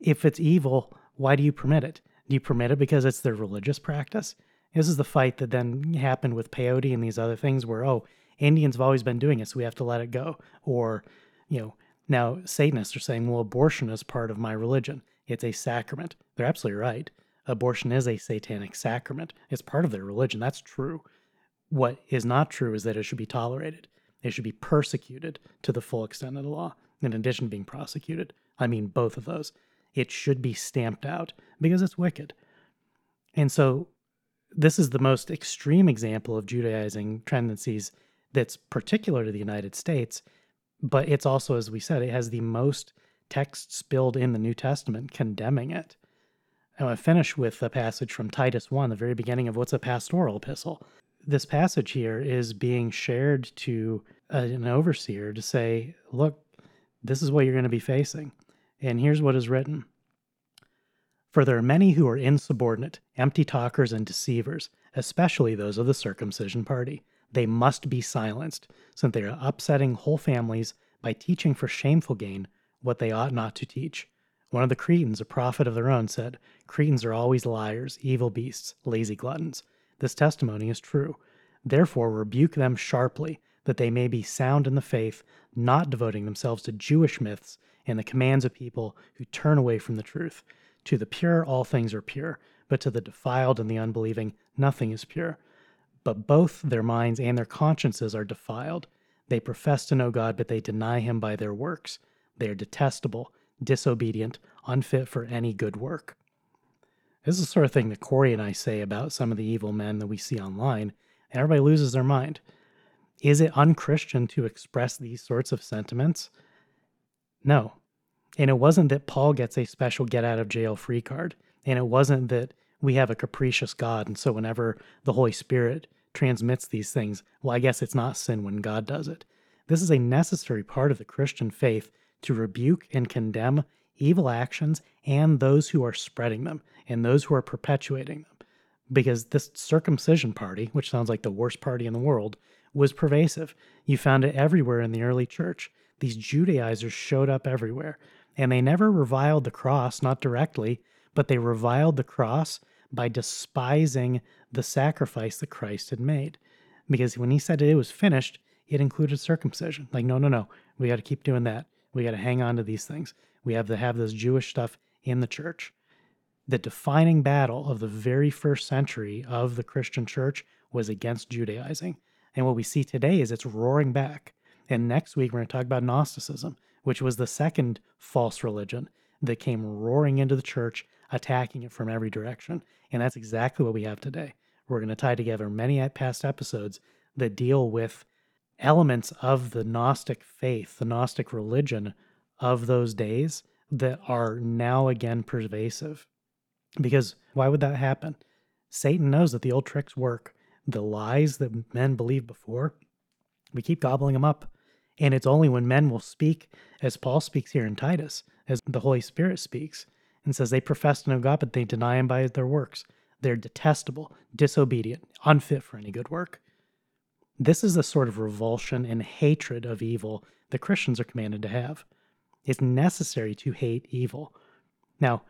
if it's evil, why do you permit it? Do you permit it because it's their religious practice? This is the fight that then happened with peyote and these other things where, oh, Indians have always been doing it, so we have to let it go. Or, you know, now Satanists are saying, well, abortion is part of my religion. It's a sacrament. They're absolutely right. Abortion is a satanic sacrament. It's part of their religion. That's true. What is not true is that it should be tolerated. It should be persecuted to the full extent of the law, in addition to being prosecuted. I mean, both of those. It should be stamped out because it's wicked. And so, this is the most extreme example of Judaizing tendencies that's particular to the United States, but it's also, as we said, it has the most text spilled in the New Testament condemning it. I want to finish with a passage from Titus 1, the very beginning of what's a pastoral epistle this passage here is being shared to an overseer to say, look, this is what you're going to be facing. And here's what is written For there are many who are insubordinate, empty talkers, and deceivers, especially those of the circumcision party. They must be silenced, since they are upsetting whole families by teaching for shameful gain what they ought not to teach. One of the Cretans, a prophet of their own, said, Cretans are always liars, evil beasts, lazy gluttons. This testimony is true. Therefore, rebuke them sharply, that they may be sound in the faith, not devoting themselves to Jewish myths and the commands of people who turn away from the truth. To the pure, all things are pure, but to the defiled and the unbelieving, nothing is pure. But both their minds and their consciences are defiled. They profess to know God, but they deny him by their works. They are detestable, disobedient, unfit for any good work. This is the sort of thing that Corey and I say about some of the evil men that we see online, and everybody loses their mind. Is it unchristian to express these sorts of sentiments? No. And it wasn't that Paul gets a special get out of jail free card. And it wasn't that we have a capricious God. And so whenever the Holy Spirit transmits these things, well, I guess it's not sin when God does it. This is a necessary part of the Christian faith to rebuke and condemn evil actions and those who are spreading them and those who are perpetuating them. Because this circumcision party, which sounds like the worst party in the world, was pervasive. You found it everywhere in the early church. These Judaizers showed up everywhere. And they never reviled the cross, not directly, but they reviled the cross by despising the sacrifice that Christ had made. Because when he said it was finished, it included circumcision. Like, no, no, no. We got to keep doing that. We got to hang on to these things. We have to have this Jewish stuff in the church. The defining battle of the very first century of the Christian church was against Judaizing. And what we see today is it's roaring back. And next week, we're going to talk about Gnosticism, which was the second false religion that came roaring into the church, attacking it from every direction. And that's exactly what we have today. We're going to tie together many past episodes that deal with elements of the Gnostic faith, the Gnostic religion of those days that are now again pervasive. Because why would that happen? Satan knows that the old tricks work. The lies that men believed before, we keep gobbling them up. And it's only when men will speak, as Paul speaks here in Titus, as the Holy Spirit speaks, and says they profess to know God, but they deny him by their works. They're detestable, disobedient, unfit for any good work. This is the sort of revulsion and hatred of evil that Christians are commanded to have. It's necessary to hate evil. Now,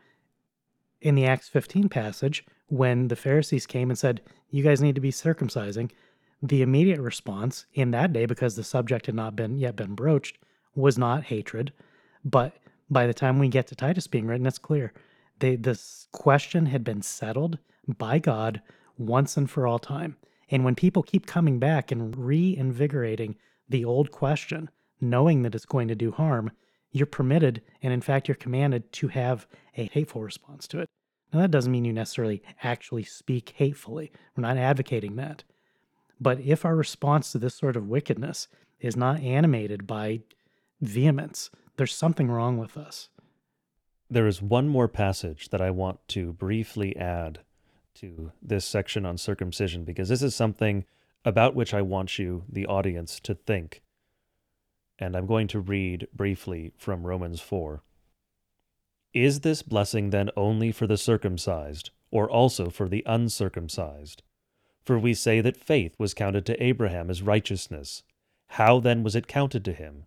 in the Acts 15 passage, when the Pharisees came and said, You guys need to be circumcising, the immediate response in that day, because the subject had not been yet been broached, was not hatred. But by the time we get to Titus being written, it's clear. They, this question had been settled by God once and for all time. And when people keep coming back and reinvigorating the old question, knowing that it's going to do harm, you're permitted, and in fact, you're commanded to have a hateful response to it. Now, that doesn't mean you necessarily actually speak hatefully. We're not advocating that. But if our response to this sort of wickedness is not animated by vehemence, there's something wrong with us. There is one more passage that I want to briefly add to this section on circumcision because this is something about which I want you, the audience, to think. And I'm going to read briefly from Romans 4. Is this blessing then only for the circumcised, or also for the uncircumcised? For we say that faith was counted to Abraham as righteousness. How then was it counted to him?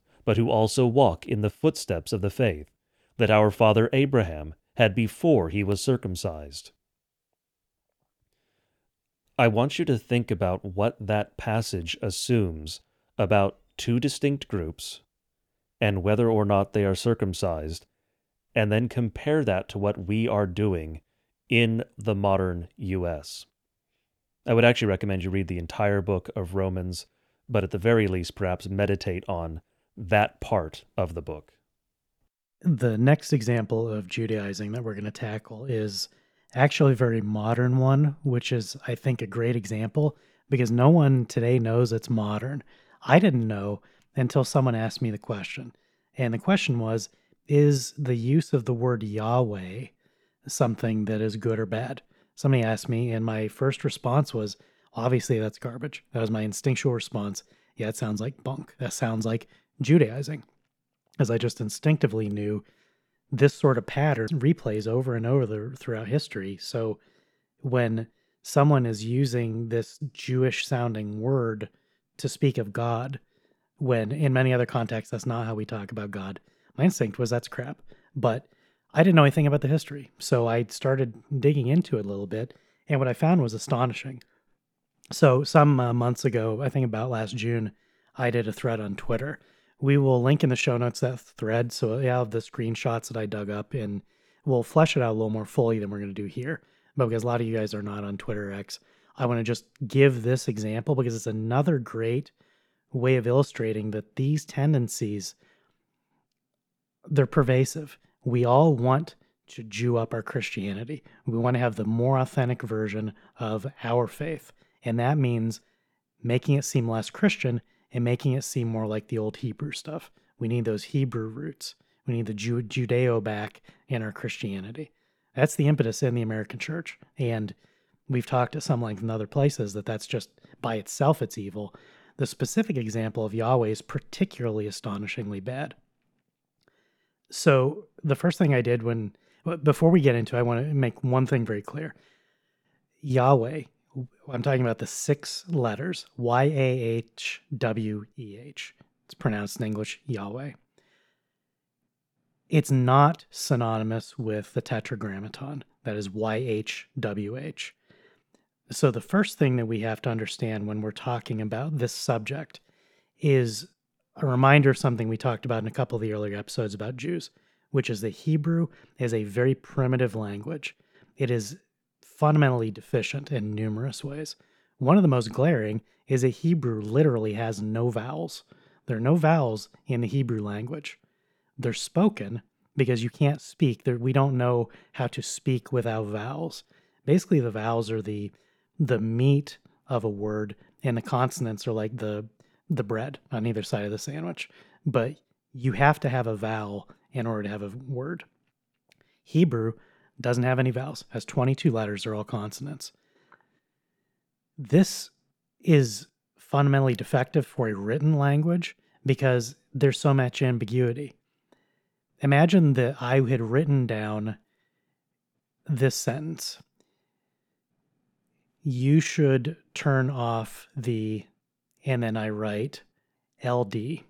but who also walk in the footsteps of the faith that our father Abraham had before he was circumcised. I want you to think about what that passage assumes about two distinct groups and whether or not they are circumcised, and then compare that to what we are doing in the modern U.S. I would actually recommend you read the entire book of Romans, but at the very least, perhaps meditate on that part of the book. The next example of Judaizing that we're going to tackle is actually a very modern one, which is, I think, a great example because no one today knows it's modern. I didn't know until someone asked me the question. And the question was Is the use of the word Yahweh something that is good or bad? Somebody asked me, and my first response was, Obviously, that's garbage. That was my instinctual response. Yeah, it sounds like bunk. That sounds like Judaizing. As I just instinctively knew this sort of pattern replays over and over throughout history. So when someone is using this Jewish sounding word to speak of God, when in many other contexts that's not how we talk about God, my instinct was that's crap. But I didn't know anything about the history. So I started digging into it a little bit. And what I found was astonishing. So some uh, months ago, I think about last June, I did a thread on Twitter we will link in the show notes that thread. So I have the screenshots that I dug up and we'll flesh it out a little more fully than we're going to do here. But because a lot of you guys are not on Twitter X, I want to just give this example because it's another great way of illustrating that these tendencies they're pervasive. We all want to Jew up our Christianity. We want to have the more authentic version of our faith. And that means making it seem less Christian and making it seem more like the old Hebrew stuff. We need those Hebrew roots. We need the Ju- Judeo back in our Christianity. That's the impetus in the American church. And we've talked at some length in other places that that's just by itself it's evil. The specific example of Yahweh is particularly astonishingly bad. So the first thing I did when before we get into it, I want to make one thing very clear. Yahweh I'm talking about the six letters Y A H W E H. It's pronounced in English Yahweh. It's not synonymous with the tetragrammaton, that is YHWH. So, the first thing that we have to understand when we're talking about this subject is a reminder of something we talked about in a couple of the earlier episodes about Jews, which is that Hebrew is a very primitive language. It is fundamentally deficient in numerous ways. One of the most glaring is that Hebrew literally has no vowels. There are no vowels in the Hebrew language. They're spoken because you can't speak. We don't know how to speak without vowels. Basically, the vowels are the the meat of a word, and the consonants are like the the bread on either side of the sandwich, but you have to have a vowel in order to have a word. Hebrew doesn't have any vowels, has 22 letters, they're all consonants. This is fundamentally defective for a written language because there's so much ambiguity. Imagine that I had written down this sentence. You should turn off the, and then I write LD.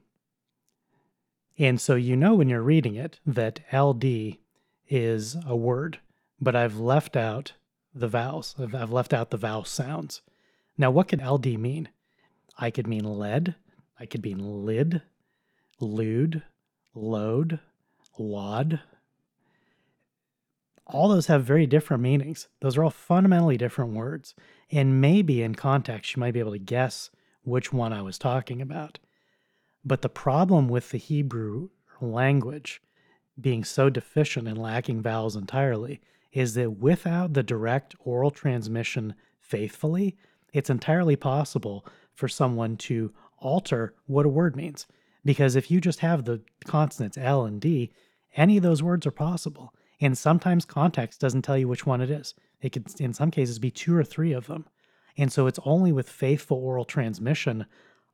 And so you know when you're reading it that LD is a word, but I've left out the vowels. I've, left out the vowel sounds. Now, what could LD mean? I could mean lead. I could mean lid, lewd, load, wad. All those have very different meanings. Those are all fundamentally different words. And maybe in context, you might be able to guess which one I was talking about. But the problem with the Hebrew language being so deficient and lacking vowels entirely is that without the direct oral transmission faithfully, it's entirely possible for someone to alter what a word means. Because if you just have the consonants L and D, any of those words are possible. And sometimes context doesn't tell you which one it is. It could, in some cases, be two or three of them. And so it's only with faithful oral transmission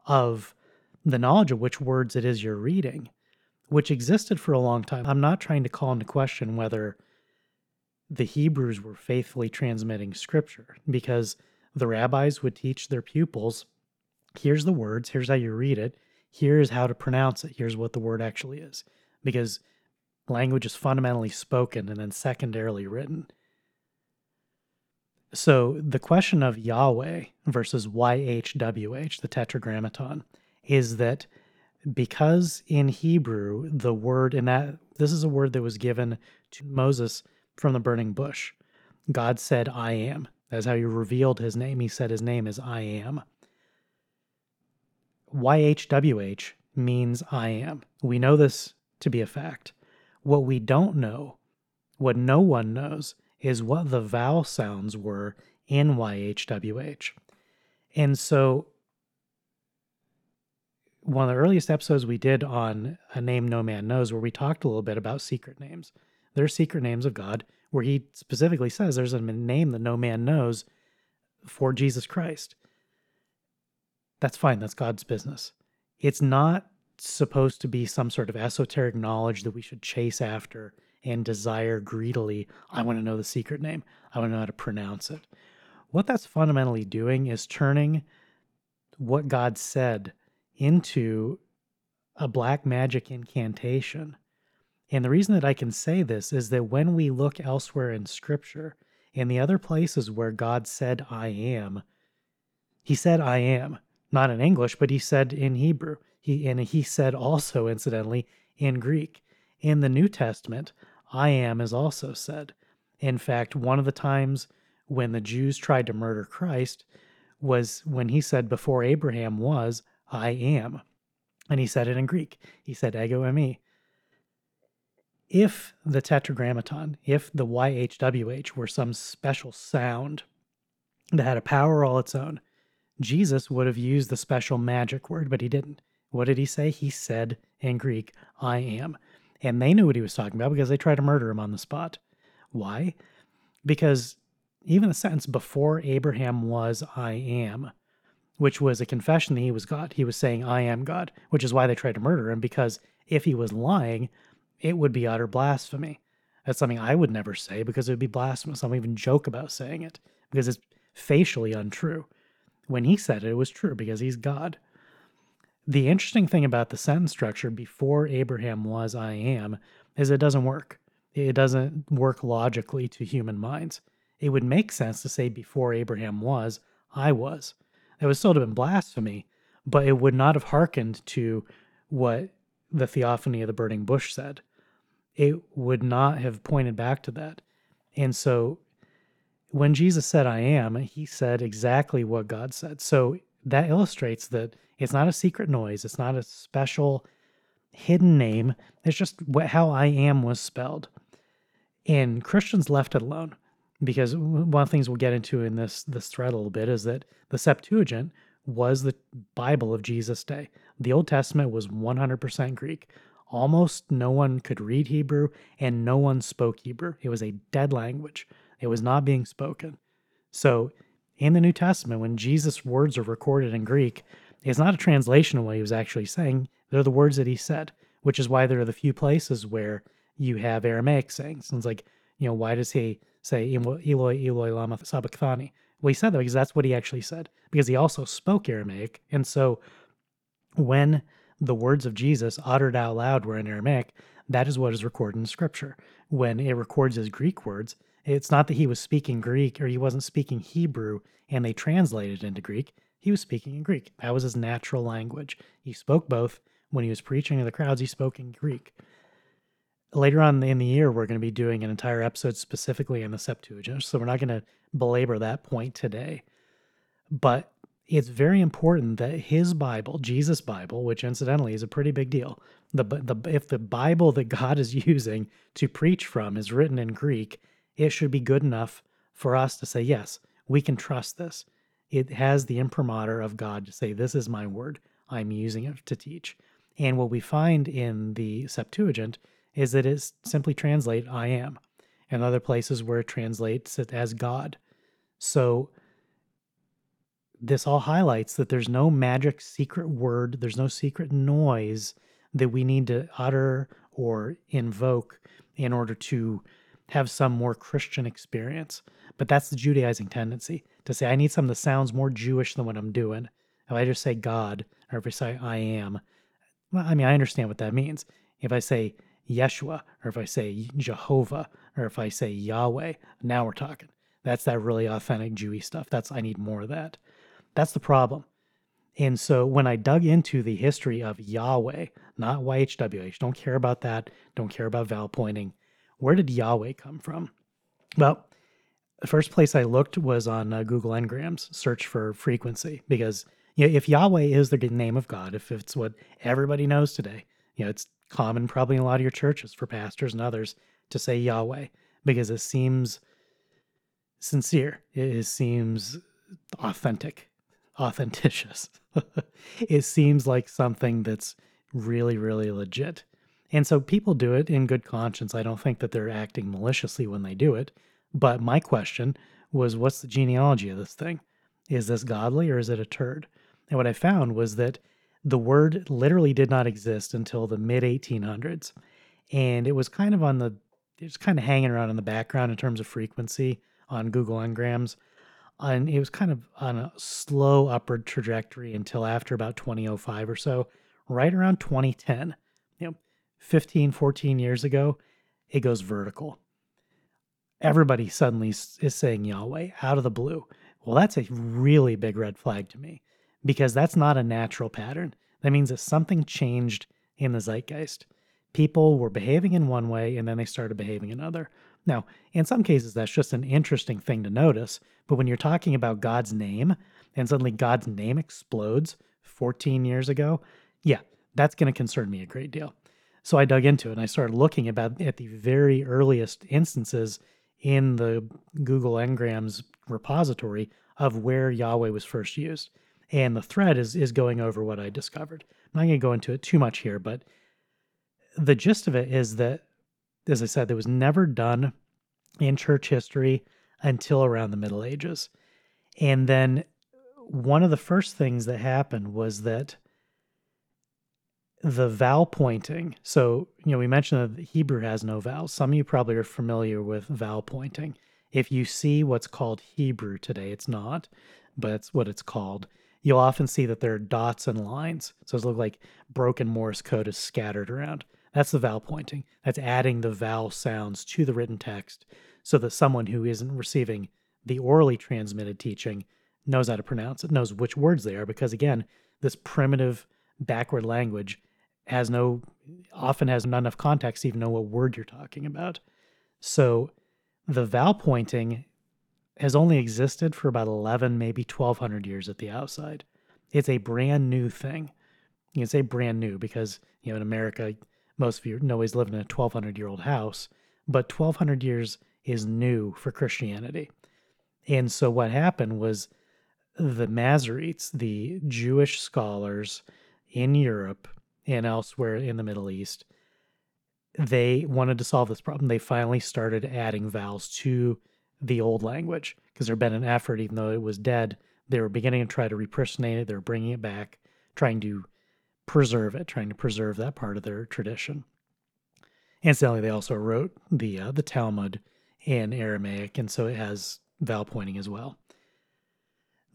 of the knowledge of which words it is you're reading, which existed for a long time. I'm not trying to call into question whether the Hebrews were faithfully transmitting scripture because the rabbis would teach their pupils here's the words, here's how you read it, here's how to pronounce it, here's what the word actually is. Because language is fundamentally spoken and then secondarily written. So the question of Yahweh versus YHWH, the tetragrammaton, is that because in Hebrew the word and that this is a word that was given to Moses from the burning bush. God said, I am. That's how he revealed his name. He said his name is I am. YHWH means I am. We know this to be a fact. What we don't know, what no one knows, is what the vowel sounds were in YHWH. And so, one of the earliest episodes we did on A Name No Man Knows, where we talked a little bit about secret names. There are secret names of God where he specifically says there's a name that no man knows for Jesus Christ. That's fine. That's God's business. It's not supposed to be some sort of esoteric knowledge that we should chase after and desire greedily. I want to know the secret name. I want to know how to pronounce it. What that's fundamentally doing is turning what God said into a black magic incantation. And the reason that I can say this is that when we look elsewhere in Scripture, in the other places where God said, I am, he said, I am not in English, but he said in Hebrew. He and he said also, incidentally, in Greek. In the New Testament, I am is also said. In fact, one of the times when the Jews tried to murder Christ was when he said, Before Abraham was, I am. And he said it in Greek. He said, Ego eimi. If the tetragrammaton, if the YHWH were some special sound that had a power all its own, Jesus would have used the special magic word, but he didn't. What did he say? He said in Greek, I am. And they knew what he was talking about because they tried to murder him on the spot. Why? Because even the sentence before Abraham was, I am, which was a confession that he was God. He was saying, I am God, which is why they tried to murder him, because if he was lying, it would be utter blasphemy. That's something I would never say because it would be blasphemous. I don't even joke about saying it because it's facially untrue. When he said it, it was true because he's God. The interesting thing about the sentence structure before Abraham was I am is it doesn't work. It doesn't work logically to human minds. It would make sense to say before Abraham was, I was. It would still have been blasphemy, but it would not have hearkened to what the theophany of the burning bush said. It would not have pointed back to that. And so when Jesus said, I am, he said exactly what God said. So that illustrates that it's not a secret noise, it's not a special hidden name. It's just what, how I am was spelled. And Christians left it alone because one of the things we'll get into in this this thread a little bit is that the Septuagint, was the Bible of Jesus' day. The Old Testament was 100% Greek. Almost no one could read Hebrew and no one spoke Hebrew. It was a dead language, it was not being spoken. So, in the New Testament, when Jesus' words are recorded in Greek, it's not a translation of what he was actually saying. They're the words that he said, which is why there are the few places where you have Aramaic sayings. And it's like, you know, why does he say, Eloi, Eloi, lama sabachthani? Well, he said that because that's what he actually said, because he also spoke Aramaic. And so when the words of Jesus uttered out loud were in Aramaic, that is what is recorded in Scripture. When it records his Greek words, it's not that he was speaking Greek or he wasn't speaking Hebrew and they translated into Greek. He was speaking in Greek. That was his natural language. He spoke both. When he was preaching to the crowds, he spoke in Greek. Later on in the year, we're going to be doing an entire episode specifically on the Septuagint, so we're not going to belabor that point today. But it's very important that his Bible, Jesus' Bible, which incidentally is a pretty big deal, the, the if the Bible that God is using to preach from is written in Greek, it should be good enough for us to say, yes, we can trust this. It has the imprimatur of God to say, this is my word. I'm using it to teach. And what we find in the Septuagint is that it simply translate I am, and other places where it translates it as God. So this all highlights that there's no magic secret word, there's no secret noise that we need to utter or invoke in order to have some more Christian experience. But that's the Judaizing tendency to say, I need something that sounds more Jewish than what I'm doing. If I just say God, or if I say I am, well, I mean, I understand what that means. If I say Yeshua, or if I say Jehovah, or if I say Yahweh, now we're talking. That's that really authentic Jewy stuff. That's I need more of that. That's the problem. And so when I dug into the history of Yahweh, not YHWH, don't care about that, don't care about vowel pointing. Where did Yahweh come from? Well, the first place I looked was on uh, Google Ngrams, search for frequency, because you know, if Yahweh is the name of God, if it's what everybody knows today, you know, it's common probably in a lot of your churches for pastors and others to say Yahweh because it seems sincere. It seems authentic, authenticious. it seems like something that's really, really legit. And so people do it in good conscience. I don't think that they're acting maliciously when they do it. But my question was what's the genealogy of this thing? Is this godly or is it a turd? And what I found was that the word literally did not exist until the mid 1800s. And it was kind of on the, it was kind of hanging around in the background in terms of frequency on Google Ngrams. And it was kind of on a slow upward trajectory until after about 2005 or so, right around 2010, you know, 15, 14 years ago, it goes vertical. Everybody suddenly is saying Yahweh out of the blue. Well, that's a really big red flag to me because that's not a natural pattern. That means that something changed in the zeitgeist. People were behaving in one way and then they started behaving another. Now, in some cases, that's just an interesting thing to notice. But when you're talking about God's name and suddenly God's name explodes 14 years ago, yeah, that's going to concern me a great deal. So I dug into it and I started looking about at the very earliest instances in the Google Ngrams repository of where Yahweh was first used. And the thread is is going over what I discovered. I'm not going to go into it too much here, but the gist of it is that, as I said, it was never done in church history until around the Middle Ages. And then one of the first things that happened was that the vowel pointing. So, you know, we mentioned that Hebrew has no vowels. Some of you probably are familiar with vowel pointing. If you see what's called Hebrew today, it's not, but it's what it's called you'll often see that there are dots and lines. So it looks like broken Morse code is scattered around. That's the vowel pointing. That's adding the vowel sounds to the written text so that someone who isn't receiving the orally transmitted teaching knows how to pronounce it, knows which words they are, because again, this primitive backward language has no often has not enough context to even know what word you're talking about. So the vowel pointing has only existed for about 11, maybe 1200 years at the outside. It's a brand new thing. You can say brand new because, you know, in America, most of you know he's living in a 1200 year old house, but 1200 years is new for Christianity. And so what happened was the Masoretes, the Jewish scholars in Europe and elsewhere in the Middle East, they wanted to solve this problem. They finally started adding vowels to the old language because there had been an effort, even though it was dead, they were beginning to try to repersonate it. They were bringing it back, trying to preserve it, trying to preserve that part of their tradition. Incidentally, they also wrote the uh, the Talmud in Aramaic, and so it has vowel pointing as well.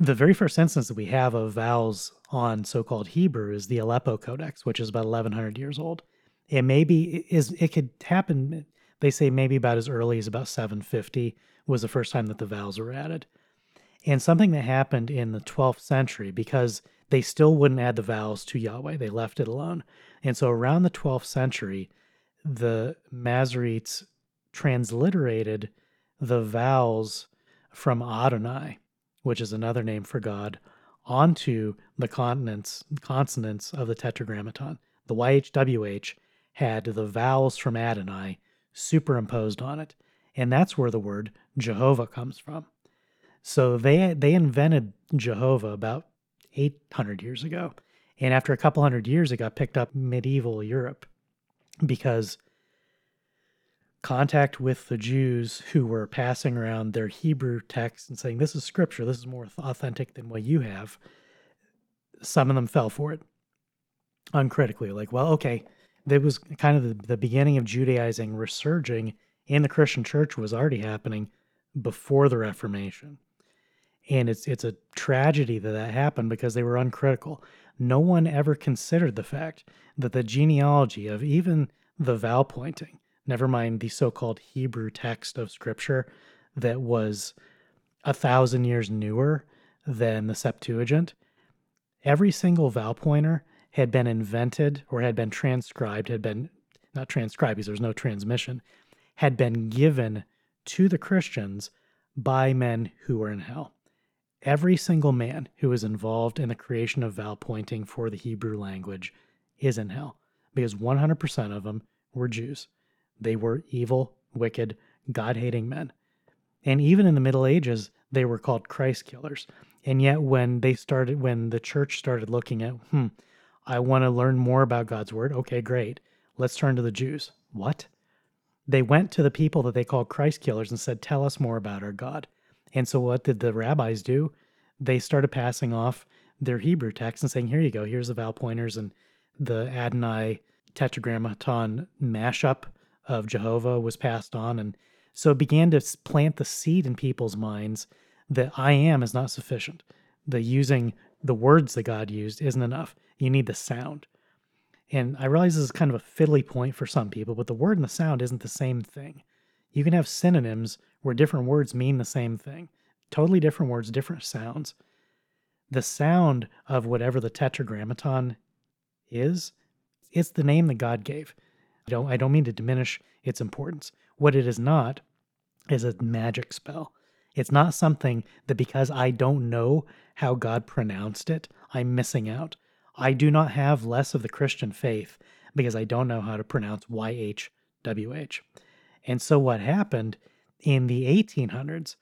The very first instance that we have of vowels on so-called Hebrew is the Aleppo Codex, which is about 1100 years old. It maybe is it could happen. They say maybe about as early as about 750 was the first time that the vowels were added. And something that happened in the 12th century because they still wouldn't add the vowels to Yahweh. They left it alone. And so around the 12th century, the Masoretes transliterated the vowels from Adonai, which is another name for God, onto the consonants, consonants of the Tetragrammaton. The YHWH had the vowels from Adonai superimposed on it. And that's where the word Jehovah comes from. So they they invented Jehovah about 800 years ago. And after a couple hundred years, it got picked up medieval Europe because contact with the Jews who were passing around their Hebrew text and saying, This is scripture, this is more authentic than what you have. Some of them fell for it uncritically. Like, well, okay, that was kind of the, the beginning of Judaizing resurging in the Christian church was already happening before the Reformation. And it's it's a tragedy that that happened because they were uncritical. No one ever considered the fact that the genealogy of even the vowel pointing, never mind the so-called Hebrew text of Scripture that was a thousand years newer than the Septuagint, every single vowel pointer had been invented or had been transcribed, had been not transcribed because there's no transmission, had been given to the Christians by men who were in hell every single man who is involved in the creation of vowel pointing for the Hebrew language is in hell because 100% of them were Jews. They were evil, wicked, God hating men. And even in the Middle Ages, they were called Christ killers. And yet, when they started, when the church started looking at, hmm, I want to learn more about God's word. Okay, great. Let's turn to the Jews. What? They went to the people that they called Christ killers and said, Tell us more about our God. And so what did the rabbis do? They started passing off their Hebrew text and saying, here you go, here's the vowel pointers and the Adonai tetragrammaton mashup of Jehovah was passed on. And so it began to plant the seed in people's minds that I am is not sufficient. The using the words that God used isn't enough. You need the sound. And I realize this is kind of a fiddly point for some people, but the word and the sound isn't the same thing. You can have synonyms where different words mean the same thing. Totally different words, different sounds. The sound of whatever the tetragrammaton is, it's the name that God gave. I don't I don't mean to diminish its importance. What it is not is a magic spell. It's not something that because I don't know how God pronounced it, I'm missing out. I do not have less of the Christian faith because I don't know how to pronounce YHWH. And so what happened in the 1800s,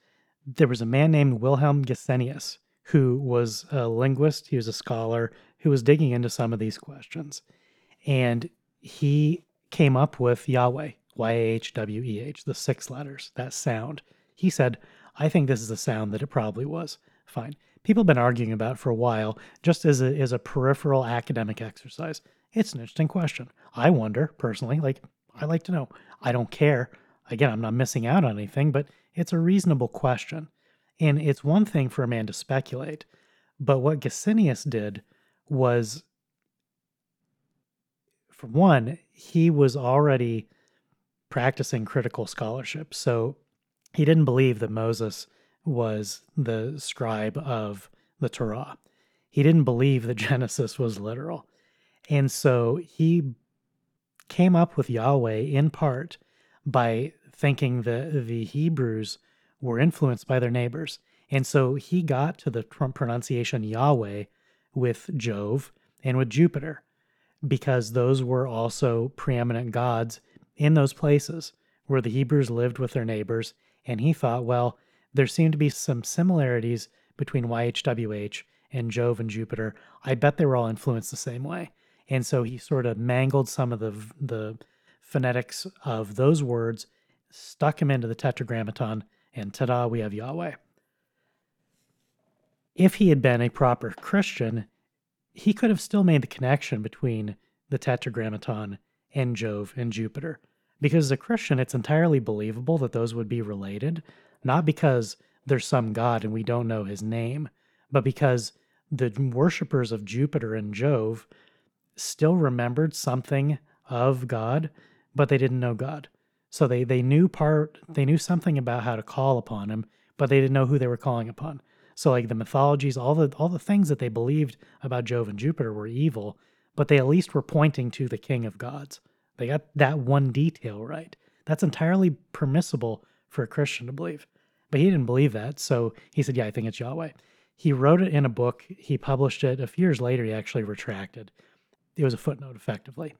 there was a man named Wilhelm Gesenius who was a linguist, he was a scholar who was digging into some of these questions. And he came up with Yahweh, Y H W E H, the six letters, that sound. He said, I think this is the sound that it probably was. Fine. People have been arguing about for a while, just as a, as a peripheral academic exercise. It's an interesting question. I wonder, personally, like, I like to know. I don't care. Again, I'm not missing out on anything, but it's a reasonable question. And it's one thing for a man to speculate, but what Gesenius did was, for one, he was already practicing critical scholarship. So he didn't believe that Moses was the scribe of the Torah. He didn't believe that Genesis was literal. And so he came up with Yahweh in part by thinking that the Hebrews were influenced by their neighbors. And so he got to the pronunciation Yahweh with Jove and with Jupiter because those were also preeminent gods in those places where the Hebrews lived with their neighbors. And he thought, well, there seemed to be some similarities between YHWH and Jove and Jupiter, I bet they were all influenced the same way. And so he sort of mangled some of the the phonetics of those words, stuck them into the tetragrammaton, and ta-da, we have Yahweh. If he had been a proper Christian, he could have still made the connection between the tetragrammaton and Jove and Jupiter. Because as a Christian, it's entirely believable that those would be related, not because there's some god and we don't know his name, but because the worshippers of Jupiter and Jove still remembered something of God, but they didn't know God. So they they knew part they knew something about how to call upon him, but they didn't know who they were calling upon. So like the mythologies, all the all the things that they believed about Jove and Jupiter were evil, but they at least were pointing to the king of gods. They got that one detail right. That's entirely permissible for a Christian to believe. But he didn't believe that, so he said, "Yeah, I think it's Yahweh." He wrote it in a book. He published it. A few years later, he actually retracted. It was a footnote, effectively.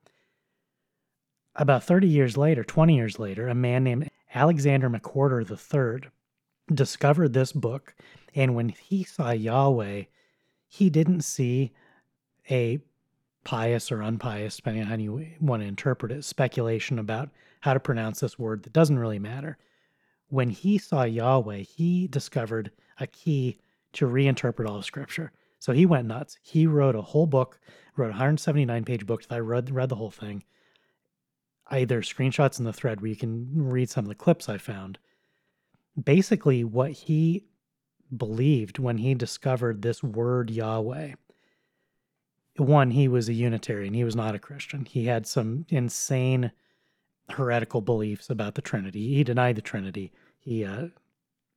About 30 years later, 20 years later, a man named Alexander McWhorter III discovered this book. And when he saw Yahweh, he didn't see a pious or unpious, depending on how you want to interpret it, speculation about how to pronounce this word that doesn't really matter. When he saw Yahweh, he discovered a key to reinterpret all of Scripture. So he went nuts. He wrote a whole book, wrote a 179 page book. I read read the whole thing. I there's screenshots in the thread where you can read some of the clips I found. Basically, what he believed when he discovered this word Yahweh. One, he was a Unitarian. He was not a Christian. He had some insane heretical beliefs about the Trinity. He denied the Trinity. He uh,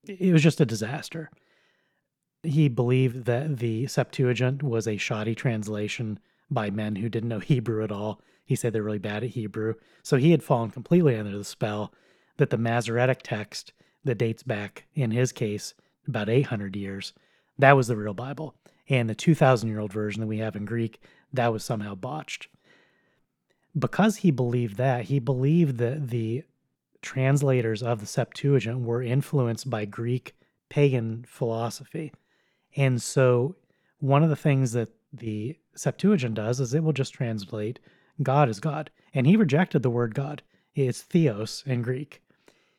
it was just a disaster. He believed that the Septuagint was a shoddy translation by men who didn't know Hebrew at all. He said they're really bad at Hebrew. So he had fallen completely under the spell that the Masoretic text that dates back, in his case, about 800 years, that was the real Bible. And the 2,000 year old version that we have in Greek, that was somehow botched. Because he believed that, he believed that the translators of the Septuagint were influenced by Greek pagan philosophy. And so one of the things that the Septuagint does is it will just translate God as God. And he rejected the word God. It's theos in Greek.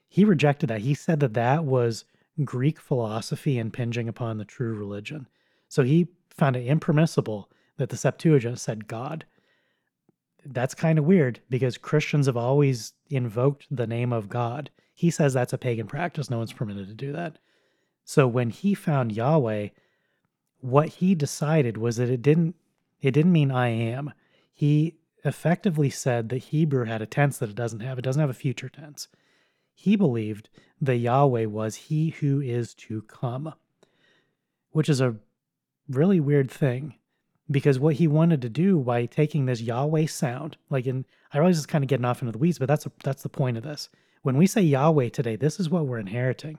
He rejected that. He said that that was Greek philosophy impinging upon the true religion. So he found it impermissible that the Septuagint said God. That's kind of weird because Christians have always invoked the name of God. He says that's a pagan practice. No one's permitted to do that. So when he found Yahweh, what he decided was that it didn't it didn't mean I am. He effectively said that Hebrew had a tense that it doesn't have. It doesn't have a future tense. He believed that Yahweh was he who is to come, which is a really weird thing because what he wanted to do by taking this Yahweh sound, like in I realize it's kind of getting off into the weeds, but that's a, that's the point of this. When we say Yahweh today, this is what we're inheriting.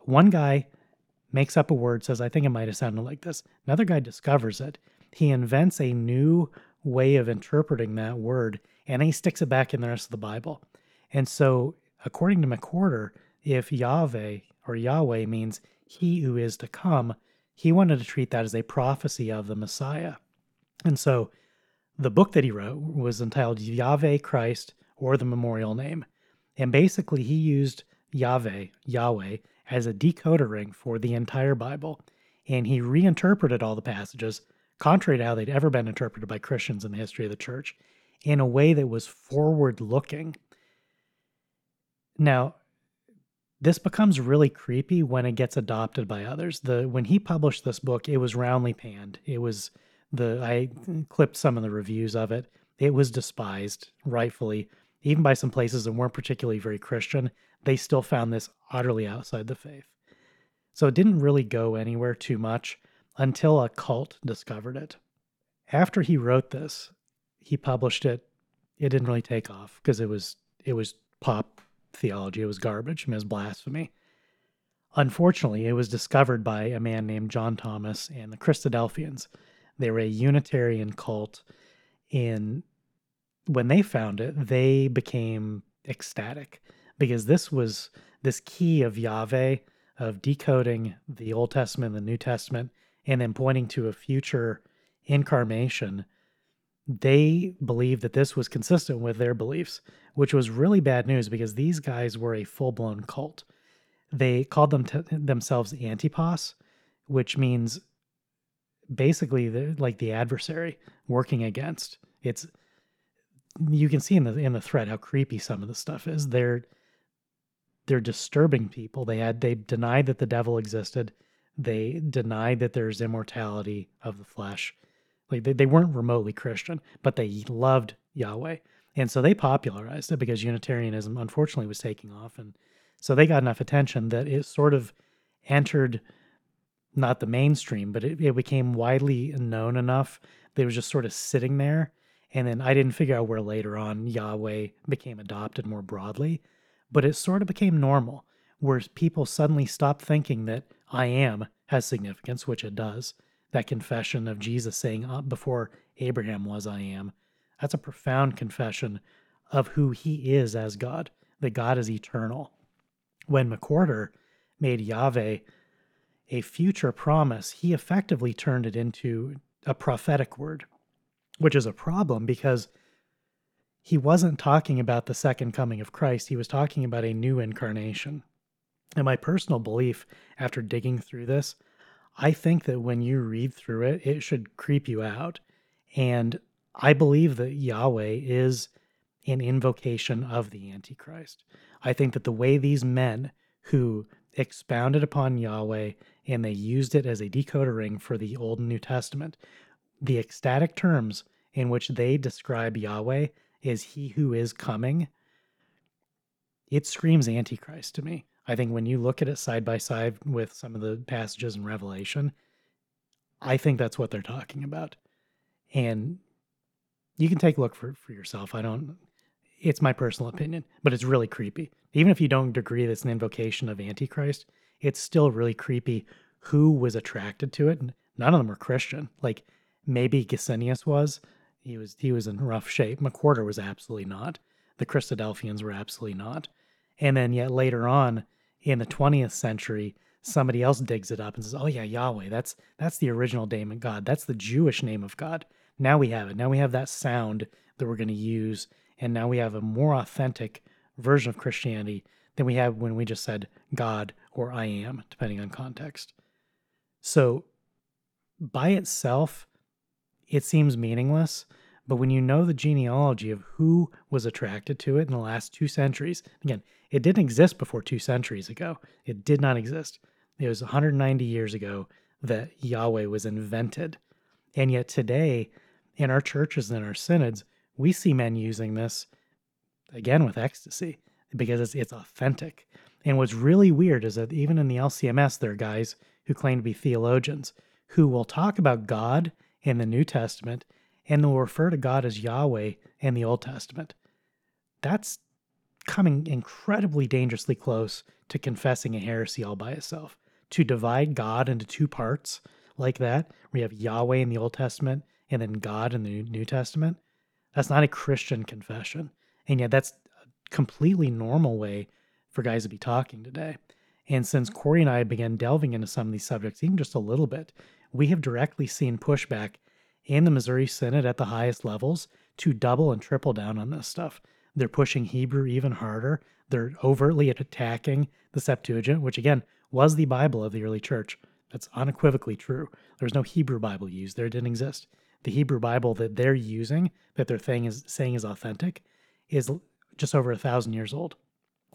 One guy makes up a word, says, I think it might have sounded like this. Another guy discovers it. He invents a new way of interpreting that word and he sticks it back in the rest of the Bible. And so, according to McWhorter, if Yahweh or Yahweh means he who is to come, he wanted to treat that as a prophecy of the Messiah. And so, the book that he wrote was entitled Yahweh Christ or the Memorial Name. And basically, he used Yahweh, Yahweh, as a decoder ring for the entire Bible, and he reinterpreted all the passages, contrary to how they'd ever been interpreted by Christians in the history of the church, in a way that was forward looking. Now, this becomes really creepy when it gets adopted by others. The when he published this book, it was roundly panned. It was the I clipped some of the reviews of it. It was despised, rightfully, even by some places that weren't particularly very Christian they still found this utterly outside the faith. So it didn't really go anywhere too much until a cult discovered it. After he wrote this, he published it. It didn't really take off because it was it was pop theology. It was garbage. It was blasphemy. Unfortunately, it was discovered by a man named John Thomas and the Christadelphians. They were a Unitarian cult, and when they found it, they became ecstatic because this was this key of Yahweh of decoding the Old Testament and the New Testament and then pointing to a future incarnation, they believed that this was consistent with their beliefs, which was really bad news because these guys were a full blown cult. They called them t- themselves Antipas, which means basically like the adversary working against. It's you can see in the in the thread how creepy some of the stuff is. They're they're disturbing people. They had they denied that the devil existed. They denied that there's immortality of the flesh. Like they, they weren't remotely Christian, but they loved Yahweh. And so they popularized it because Unitarianism unfortunately was taking off. And so they got enough attention that it sort of entered not the mainstream, but it, it became widely known enough that it was just sort of sitting there. And then I didn't figure out where later on Yahweh became adopted more broadly, but it sort of became normal where people suddenly stopped thinking that I am has significance, which it does. That confession of Jesus saying, uh, Before Abraham was, I am. That's a profound confession of who he is as God, that God is eternal. When McWhorter made Yahweh a future promise, he effectively turned it into a prophetic word, which is a problem because he wasn't talking about the second coming of Christ. He was talking about a new incarnation. And my personal belief after digging through this, I think that when you read through it, it should creep you out. And I believe that Yahweh is an invocation of the Antichrist. I think that the way these men who expounded upon Yahweh and they used it as a decoder ring for the Old and New Testament. The ecstatic terms in which they describe Yahweh as He who is coming, it screams Antichrist to me. I think when you look at it side by side with some of the passages in Revelation, I think that's what they're talking about. And you can take a look for, for yourself. I don't, it's my personal opinion, but it's really creepy. Even if you don't agree that it's an invocation of Antichrist, it's still really creepy who was attracted to it. None of them were Christian. Like maybe Gesenius was. He was he was in rough shape. McWhorter was absolutely not. The Christadelphians were absolutely not. And then yet later on in the 20th century, somebody else digs it up and says, "Oh yeah, Yahweh. That's that's the original name of God. That's the Jewish name of God." Now we have it. Now we have that sound that we're going to use, and now we have a more authentic version of Christianity than we have when we just said God or I am, depending on context. So by itself, it seems meaningless. But when you know the genealogy of who was attracted to it in the last two centuries, again, it didn't exist before two centuries ago. It did not exist. It was 190 years ago that Yahweh was invented. And yet today, in our churches and our synods, we see men using this again with ecstasy because it's, it's authentic. And what's really weird is that even in the LCMS, there are guys who claim to be theologians who will talk about God in the New Testament and will refer to God as Yahweh in the Old Testament. That's coming incredibly dangerously close to confessing a heresy all by itself. To divide God into two parts like that, where you have Yahweh in the Old Testament and then God in the New Testament, that's not a Christian confession. And yet that's a completely normal way for guys to be talking today. And since Corey and I began delving into some of these subjects, even just a little bit, we have directly seen pushback in the Missouri Synod at the highest levels to double and triple down on this stuff. They're pushing Hebrew even harder. They're overtly attacking the Septuagint, which again was the Bible of the early church. That's unequivocally true. There's no Hebrew Bible used there, didn't exist. The Hebrew Bible that they're using, that they're saying is, saying is authentic, is just over a thousand years old.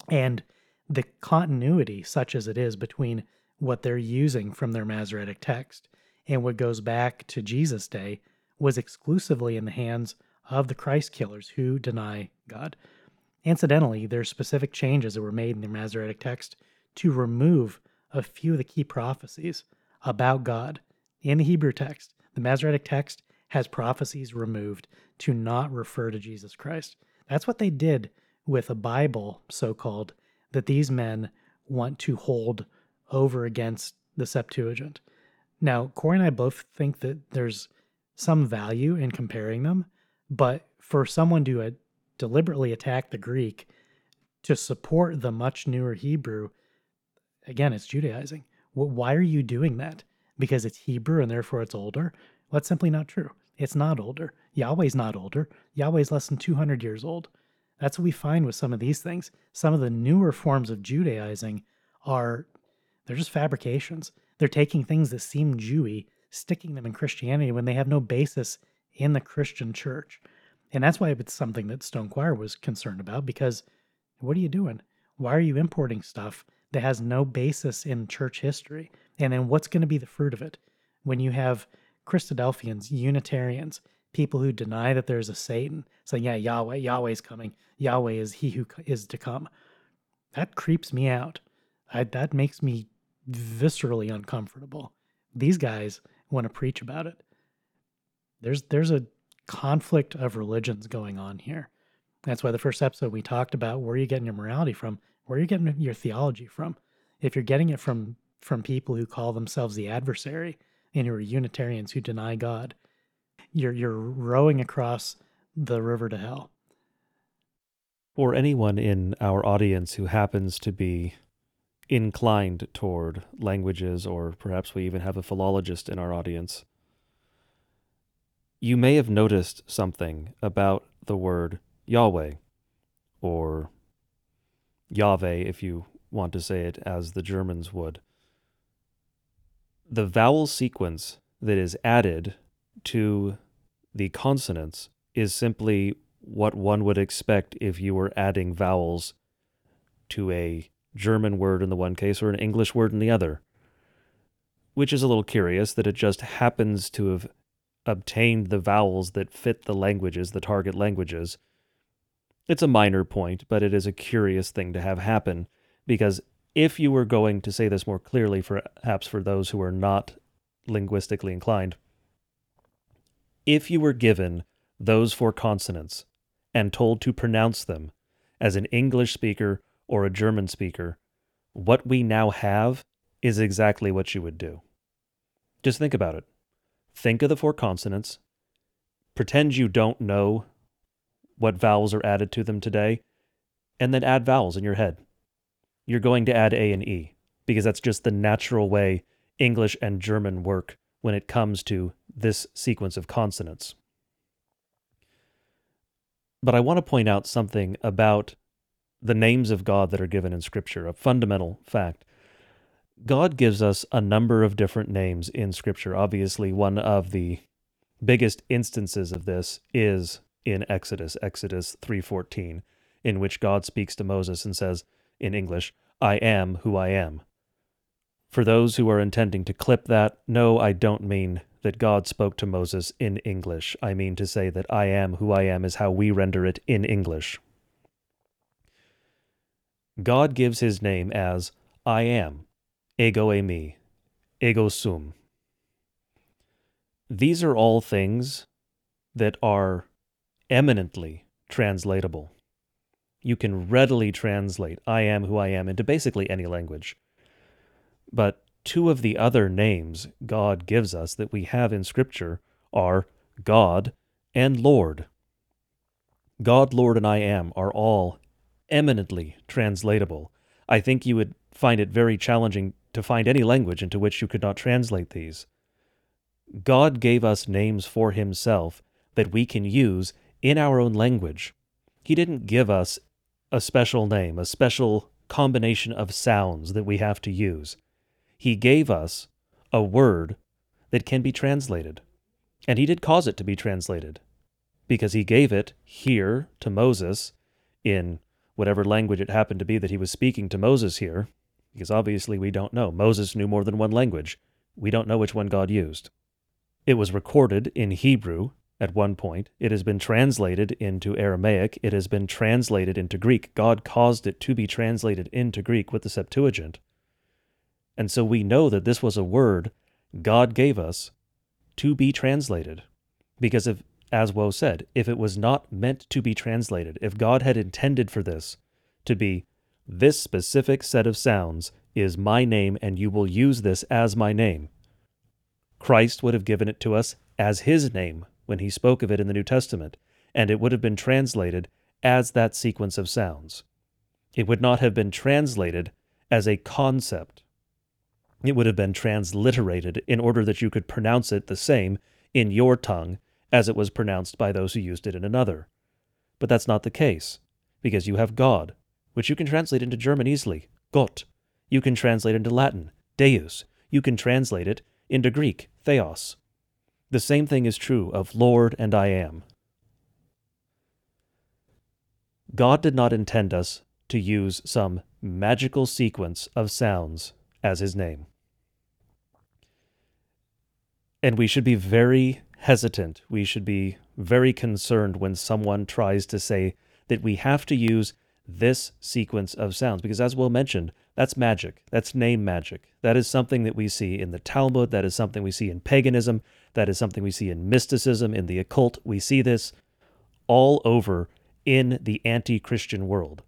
And the continuity, such as it is, between what they're using from their Masoretic text and what goes back to Jesus' day was exclusively in the hands of the Christ killers who deny God. Incidentally, there's specific changes that were made in the Masoretic text to remove a few of the key prophecies about God in the Hebrew text. The Masoretic text has prophecies removed to not refer to Jesus Christ. That's what they did with a Bible, so called, that these men want to hold over against the Septuagint. Now, Corey and I both think that there's some value in comparing them, but for someone to uh, deliberately attack the Greek to support the much newer Hebrew, again, it's Judaizing. Why are you doing that? Because it's Hebrew and therefore it's older? Well, that's simply not true. It's not older. Yahweh's not older. Yahweh's less than 200 years old. That's what we find with some of these things. Some of the newer forms of Judaizing are, they're just fabrications. They're taking things that seem Jewy, sticking them in Christianity when they have no basis in the Christian church. And that's why it's something that Stone Choir was concerned about because what are you doing? Why are you importing stuff that has no basis in church history? And then what's going to be the fruit of it when you have Christadelphians, Unitarians, people who deny that there's a Satan, saying, yeah, Yahweh, Yahweh's coming. Yahweh is he who is to come. That creeps me out. I, that makes me viscerally uncomfortable. These guys want to preach about it. There's there's a conflict of religions going on here. That's why the first episode we talked about where are you getting your morality from? Where are you getting your theology from? If you're getting it from from people who call themselves the adversary and who are Unitarians who deny God, you're you're rowing across the river to hell. For anyone in our audience who happens to be inclined toward languages, or perhaps we even have a philologist in our audience, you may have noticed something about the word Yahweh, or Yahweh if you want to say it as the Germans would. The vowel sequence that is added to the consonants is simply what one would expect if you were adding vowels to a German word in the one case or an English word in the other. Which is a little curious that it just happens to have obtained the vowels that fit the languages, the target languages. It's a minor point, but it is a curious thing to have happen because if you were going to say this more clearly, perhaps for those who are not linguistically inclined, if you were given those four consonants and told to pronounce them as an English speaker or a German speaker, what we now have is exactly what you would do. Just think about it. Think of the four consonants. Pretend you don't know what vowels are added to them today, and then add vowels in your head. You're going to add A and E because that's just the natural way English and German work when it comes to this sequence of consonants. But I want to point out something about the names of God that are given in Scripture, a fundamental fact. God gives us a number of different names in Scripture. Obviously, one of the biggest instances of this is in Exodus, Exodus 3:14, in which God speaks to Moses and says in English, "I am who I am." For those who are intending to clip that, no, I don't mean that God spoke to Moses in English. I mean to say that I am who I am is how we render it in English. God gives his name as I am, ego eimi, ego sum. These are all things that are eminently translatable. You can readily translate I am who I am into basically any language. But two of the other names God gives us that we have in Scripture are God and Lord. God, Lord, and I am are all eminently translatable. I think you would find it very challenging to find any language into which you could not translate these. God gave us names for Himself that we can use in our own language. He didn't give us a special name, a special combination of sounds that we have to use. He gave us a word that can be translated. And he did cause it to be translated because he gave it here to Moses in whatever language it happened to be that he was speaking to Moses here, because obviously we don't know. Moses knew more than one language. We don't know which one God used. It was recorded in Hebrew at one point. It has been translated into Aramaic. It has been translated into Greek. God caused it to be translated into Greek with the Septuagint. And so we know that this was a word God gave us to be translated. Because if, as Woe said, if it was not meant to be translated, if God had intended for this to be this specific set of sounds is my name and you will use this as my name, Christ would have given it to us as his name when he spoke of it in the New Testament, and it would have been translated as that sequence of sounds. It would not have been translated as a concept. It would have been transliterated in order that you could pronounce it the same in your tongue as it was pronounced by those who used it in another. But that's not the case, because you have God, which you can translate into German easily, Gott. You can translate into Latin, Deus. You can translate it into Greek, Theos. The same thing is true of Lord and I am. God did not intend us to use some magical sequence of sounds as his name. And we should be very hesitant. We should be very concerned when someone tries to say that we have to use this sequence of sounds. Because, as Will mentioned, that's magic. That's name magic. That is something that we see in the Talmud. That is something we see in paganism. That is something we see in mysticism, in the occult. We see this all over in the anti Christian world.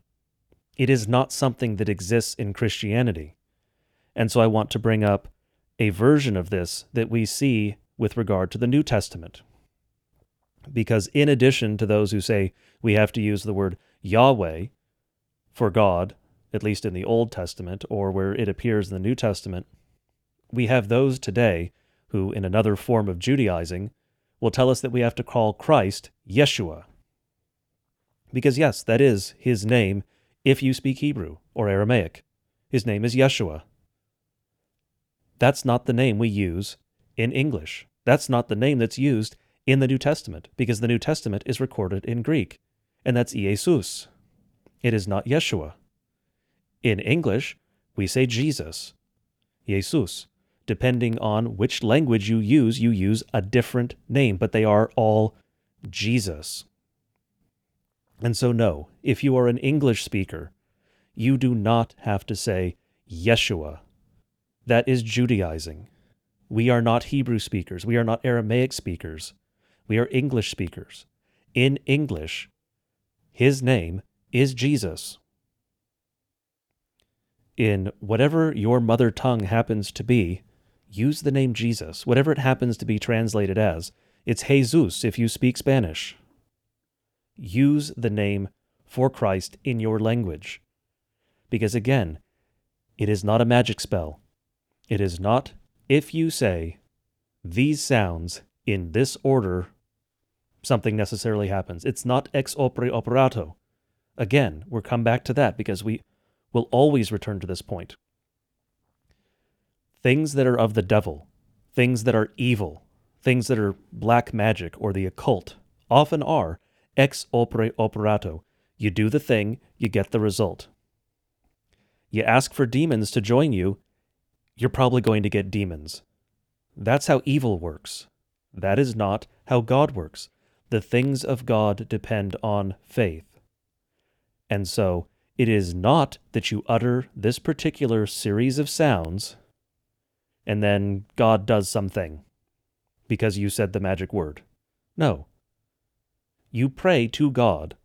It is not something that exists in Christianity. And so I want to bring up a version of this that we see with regard to the New Testament. Because in addition to those who say we have to use the word Yahweh for God, at least in the Old Testament or where it appears in the New Testament, we have those today who, in another form of Judaizing, will tell us that we have to call Christ Yeshua. Because, yes, that is his name if you speak Hebrew or Aramaic. His name is Yeshua. That's not the name we use in English. That's not the name that's used in the New Testament, because the New Testament is recorded in Greek, and that's Jesus. It is not Yeshua. In English, we say Jesus, Jesus. Depending on which language you use, you use a different name, but they are all Jesus. And so, no, if you are an English speaker, you do not have to say Yeshua. That is Judaizing. We are not Hebrew speakers. We are not Aramaic speakers. We are English speakers. In English, his name is Jesus. In whatever your mother tongue happens to be, use the name Jesus, whatever it happens to be translated as. It's Jesus if you speak Spanish. Use the name for Christ in your language. Because again, it is not a magic spell. It is not if you say these sounds in this order, something necessarily happens. It's not ex opere operato. Again, we'll come back to that because we will always return to this point. Things that are of the devil, things that are evil, things that are black magic or the occult often are ex opere operato. You do the thing, you get the result. You ask for demons to join you, you're probably going to get demons. That's how evil works. That is not how God works. The things of God depend on faith. And so, it is not that you utter this particular series of sounds and then God does something because you said the magic word. No. You pray to God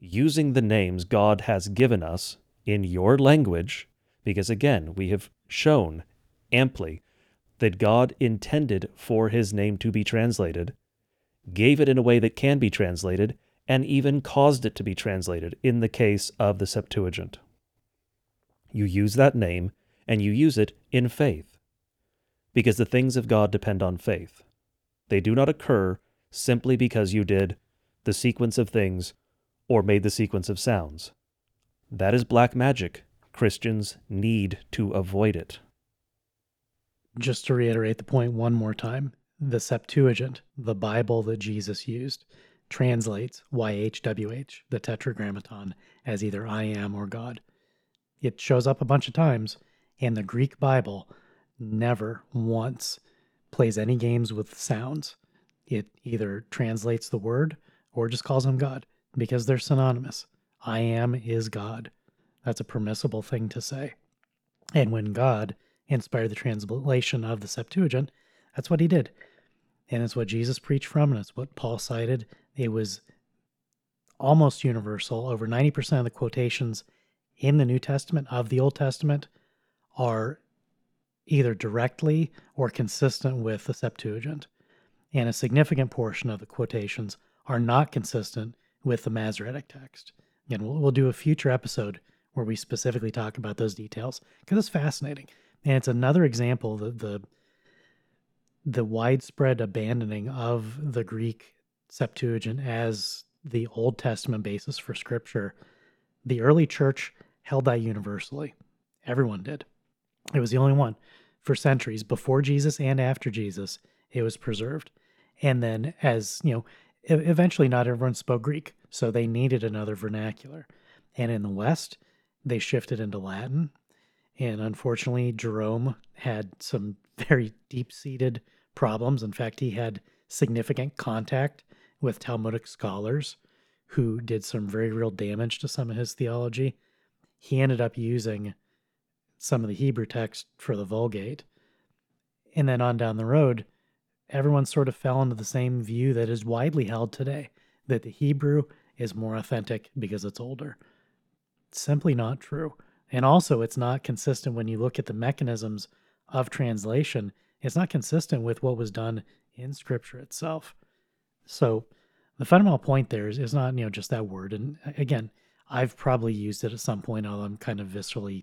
using the names God has given us in your language, because again, we have shown amply that God intended for his name to be translated, gave it in a way that can be translated, and even caused it to be translated in the case of the Septuagint. You use that name and you use it in faith, because the things of God depend on faith. They do not occur simply because you did the sequence of things or made the sequence of sounds. That is black magic. Christians need to avoid it just to reiterate the point one more time, the Septuagint, the Bible that Jesus used, translates YHWH, the Tetragrammaton, as either I am or God. It shows up a bunch of times, and the Greek Bible never once plays any games with sounds. It either translates the word or just calls him God because they're synonymous. I am is God. That's a permissible thing to say. And when God inspired the translation of the Septuagint, that's what he did. And it's what Jesus preached from, and it's what Paul cited. It was almost universal. Over 90% of the quotations in the New Testament of the Old Testament are either directly or consistent with the Septuagint. And a significant portion of the quotations are not consistent with the Masoretic text. And we'll, we'll do a future episode where we specifically talk about those details because it's fascinating. And it's another example that the the widespread abandoning of the Greek Septuagint as the Old Testament basis for scripture. The early church held that universally. Everyone did. It was the only one for centuries before Jesus and after Jesus. It was preserved. And then, as you know, eventually not everyone spoke Greek, so they needed another vernacular. And in the West, they shifted into Latin. And unfortunately, Jerome had some very deep seated problems. In fact, he had significant contact with Talmudic scholars who did some very real damage to some of his theology. He ended up using some of the Hebrew text for the Vulgate. And then on down the road, everyone sort of fell into the same view that is widely held today that the Hebrew is more authentic because it's older. It's simply not true. And also, it's not consistent when you look at the mechanisms of translation, it's not consistent with what was done in Scripture itself. So, the fundamental point there is, is not, you know, just that word. And again, I've probably used it at some point, although I'm kind of viscerally,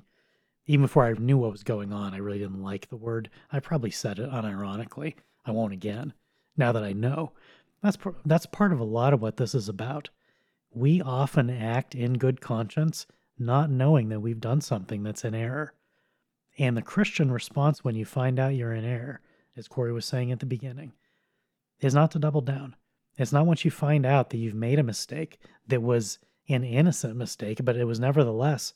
even before I knew what was going on, I really didn't like the word. I probably said it unironically. I won't again. Now that I know, that's that's part of a lot of what this is about. We often act in good conscience, not knowing that we've done something that's in error. And the Christian response when you find out you're in error, as Corey was saying at the beginning, is not to double down. It's not once you find out that you've made a mistake that was an innocent mistake, but it was nevertheless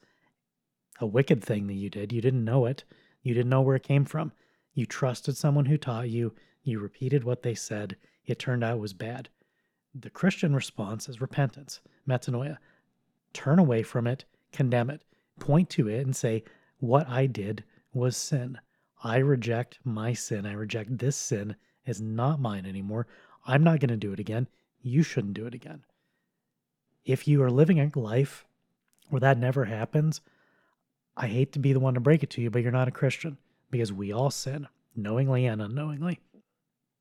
a wicked thing that you did. You didn't know it. You didn't know where it came from. You trusted someone who taught you. You repeated what they said. It turned out it was bad. The Christian response is repentance, metanoia. Turn away from it, condemn it, point to it, and say, What I did was sin. I reject my sin. I reject this sin as not mine anymore. I'm not going to do it again. You shouldn't do it again. If you are living a life where that never happens, I hate to be the one to break it to you, but you're not a Christian because we all sin, knowingly and unknowingly.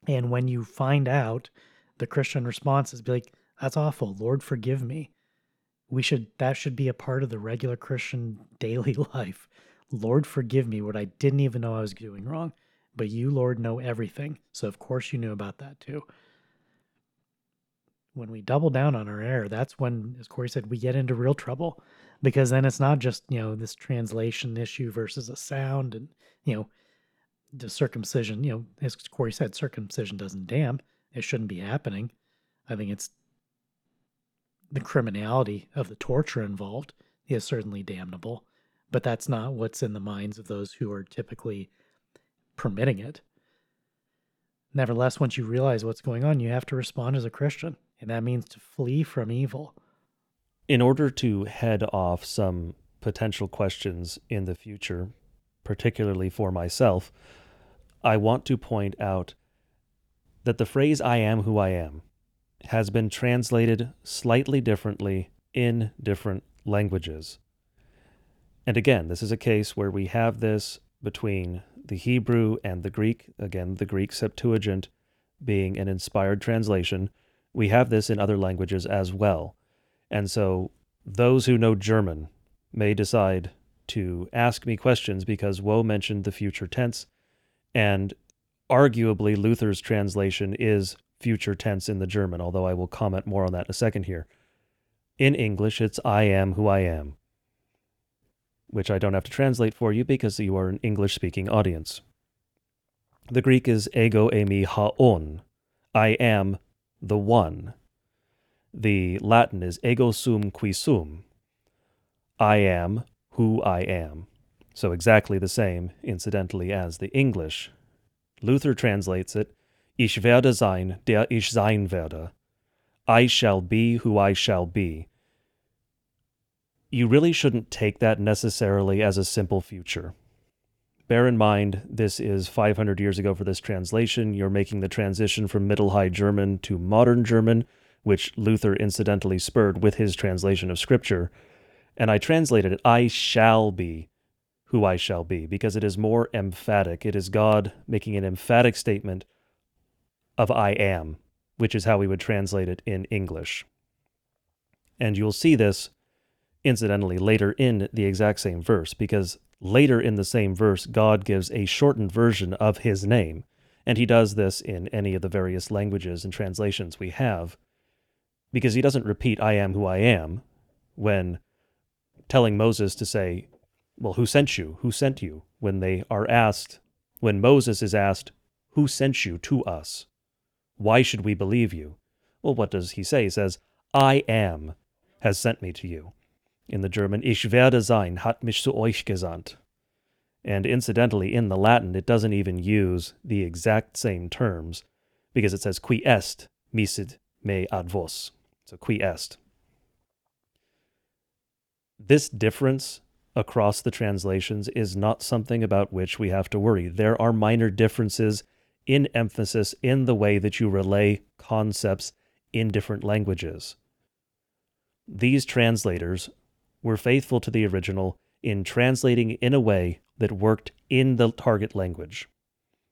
And when you find out, the Christian response is be like, that's awful. Lord, forgive me. We should, that should be a part of the regular Christian daily life. Lord, forgive me what I didn't even know I was doing wrong. But you, Lord, know everything. So of course you knew about that too. When we double down on our error, that's when, as Corey said, we get into real trouble because then it's not just, you know, this translation issue versus a sound and, you know, the circumcision, you know, as Corey said, circumcision doesn't damn. It shouldn't be happening. I think it's the criminality of the torture involved is certainly damnable, but that's not what's in the minds of those who are typically permitting it. Nevertheless, once you realize what's going on, you have to respond as a Christian, and that means to flee from evil. In order to head off some potential questions in the future, particularly for myself, I want to point out that the phrase I am who I am has been translated slightly differently in different languages. And again, this is a case where we have this between the Hebrew and the Greek, again, the Greek Septuagint being an inspired translation. We have this in other languages as well. And so those who know German may decide to ask me questions because Woe mentioned the future tense, and arguably Luther's translation is future tense in the German, although I will comment more on that in a second here. In English, it's I am who I am, which I don't have to translate for you because you are an English speaking audience. The Greek is ego eimi ho on, I am the one. The Latin is ego sum qui sum, I am who I am. So exactly the same, incidentally, as the English. Luther translates it, Ich werde sein, der ich sein werde. I shall be who I shall be. You really shouldn't take that necessarily as a simple future. Bear in mind, this is 500 years ago for this translation. You're making the transition from Middle High German to Modern German, which Luther incidentally spurred with his translation of Scripture. And I translated it, I shall be who I shall be, because it is more emphatic. It is God making an emphatic statement of I am, which is how we would translate it in English. And you'll see this incidentally, later in the exact same verse, because later in the same verse, God gives a shortened version of his name. And he does this in any of the various languages and translations we have, because he doesn't repeat, I am who I am, when telling Moses to say, Well, who sent you? Who sent you? When they are asked, when Moses is asked, Who sent you to us? Why should we believe you? Well, what does he say? He says, I am has sent me to you. In the German, Ich werde sein hat mich zu euch gesandt. And incidentally, in the Latin, it doesn't even use the exact same terms because it says qui est misit me ad vos. So qui est. This difference across the translations is not something about which we have to worry. There are minor differences in emphasis in the way that you relay concepts in different languages. These translators were faithful to the original in translating in a way that worked in the target language.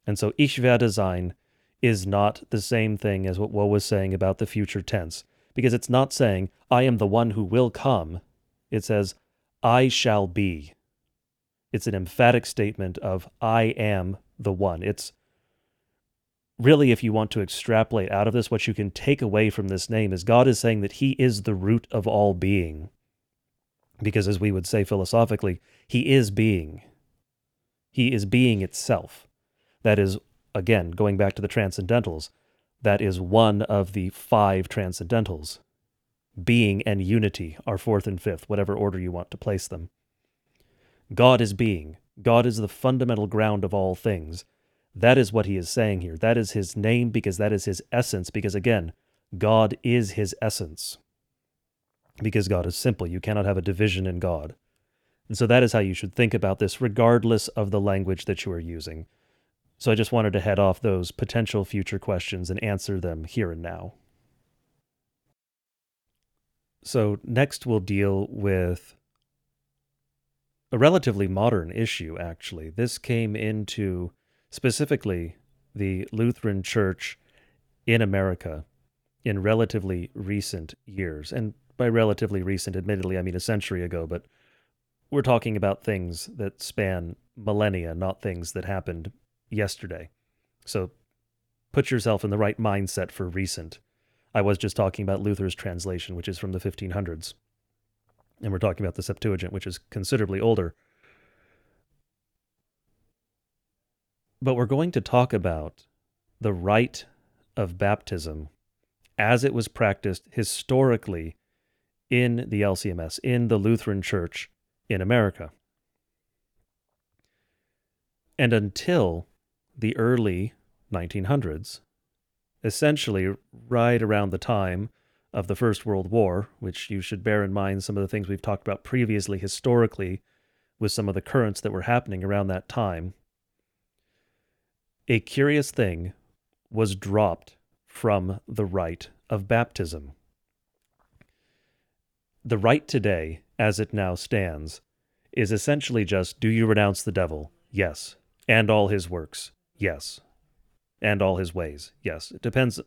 And so Ich werde sein is not the same thing as what Woe was saying about the future tense, because it's not saying, I am the one who will come. It says, I shall be. It's an emphatic statement of, I am the one. It's really, if you want to extrapolate out of this, what you can take away from this name is God is saying that He is the root of all being. Because, as we would say philosophically, He is being. He is being itself. That is, again, going back to the transcendentals, that is one of the five transcendentals. Being and unity are fourth and fifth, whatever order you want to place them. God is being. God is the fundamental ground of all things. That is what he is saying here. That is his name because that is his essence. Because again, God is his essence. Because God is simple. You cannot have a division in God. And so that is how you should think about this, regardless of the language that you are using. So I just wanted to head off those potential future questions and answer them here and now. So, next we'll deal with a relatively modern issue, actually. This came into specifically the Lutheran Church in America in relatively recent years. And by relatively recent, admittedly, I mean a century ago, but we're talking about things that span millennia, not things that happened yesterday. So put yourself in the right mindset for recent. I was just talking about Luther's translation, which is from the 1500s. And we're talking about the Septuagint, which is considerably older. But we're going to talk about the rite of baptism as it was practiced historically in the LCMS, in the Lutheran Church in America. And until the early 1900s, essentially right around the time of the First World War, which you should bear in mind some of the things we've talked about previously historically with some of the currents that were happening around that time. A curious thing was dropped from the rite of baptism. The rite today, as it now stands, is essentially just do you renounce the devil? Yes. And all his works? Yes and all his ways. Yes, it depends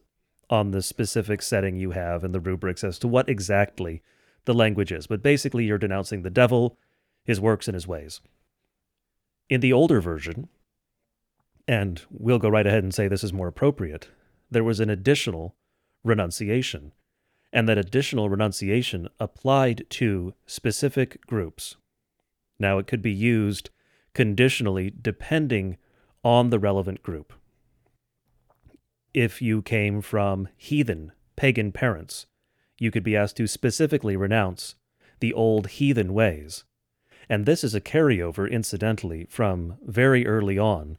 on the specific setting you have and the rubrics as to what exactly the language is. But basically, you're denouncing the devil, his works, and his ways. In the older version, and we'll go right ahead and say this is more appropriate, there was an additional renunciation. And that additional renunciation applied to specific groups. Now, it could be used conditionally depending on the relevant group if you came from heathen, pagan parents, you could be asked to specifically renounce the old heathen ways. And this is a carryover, incidentally, from very early on.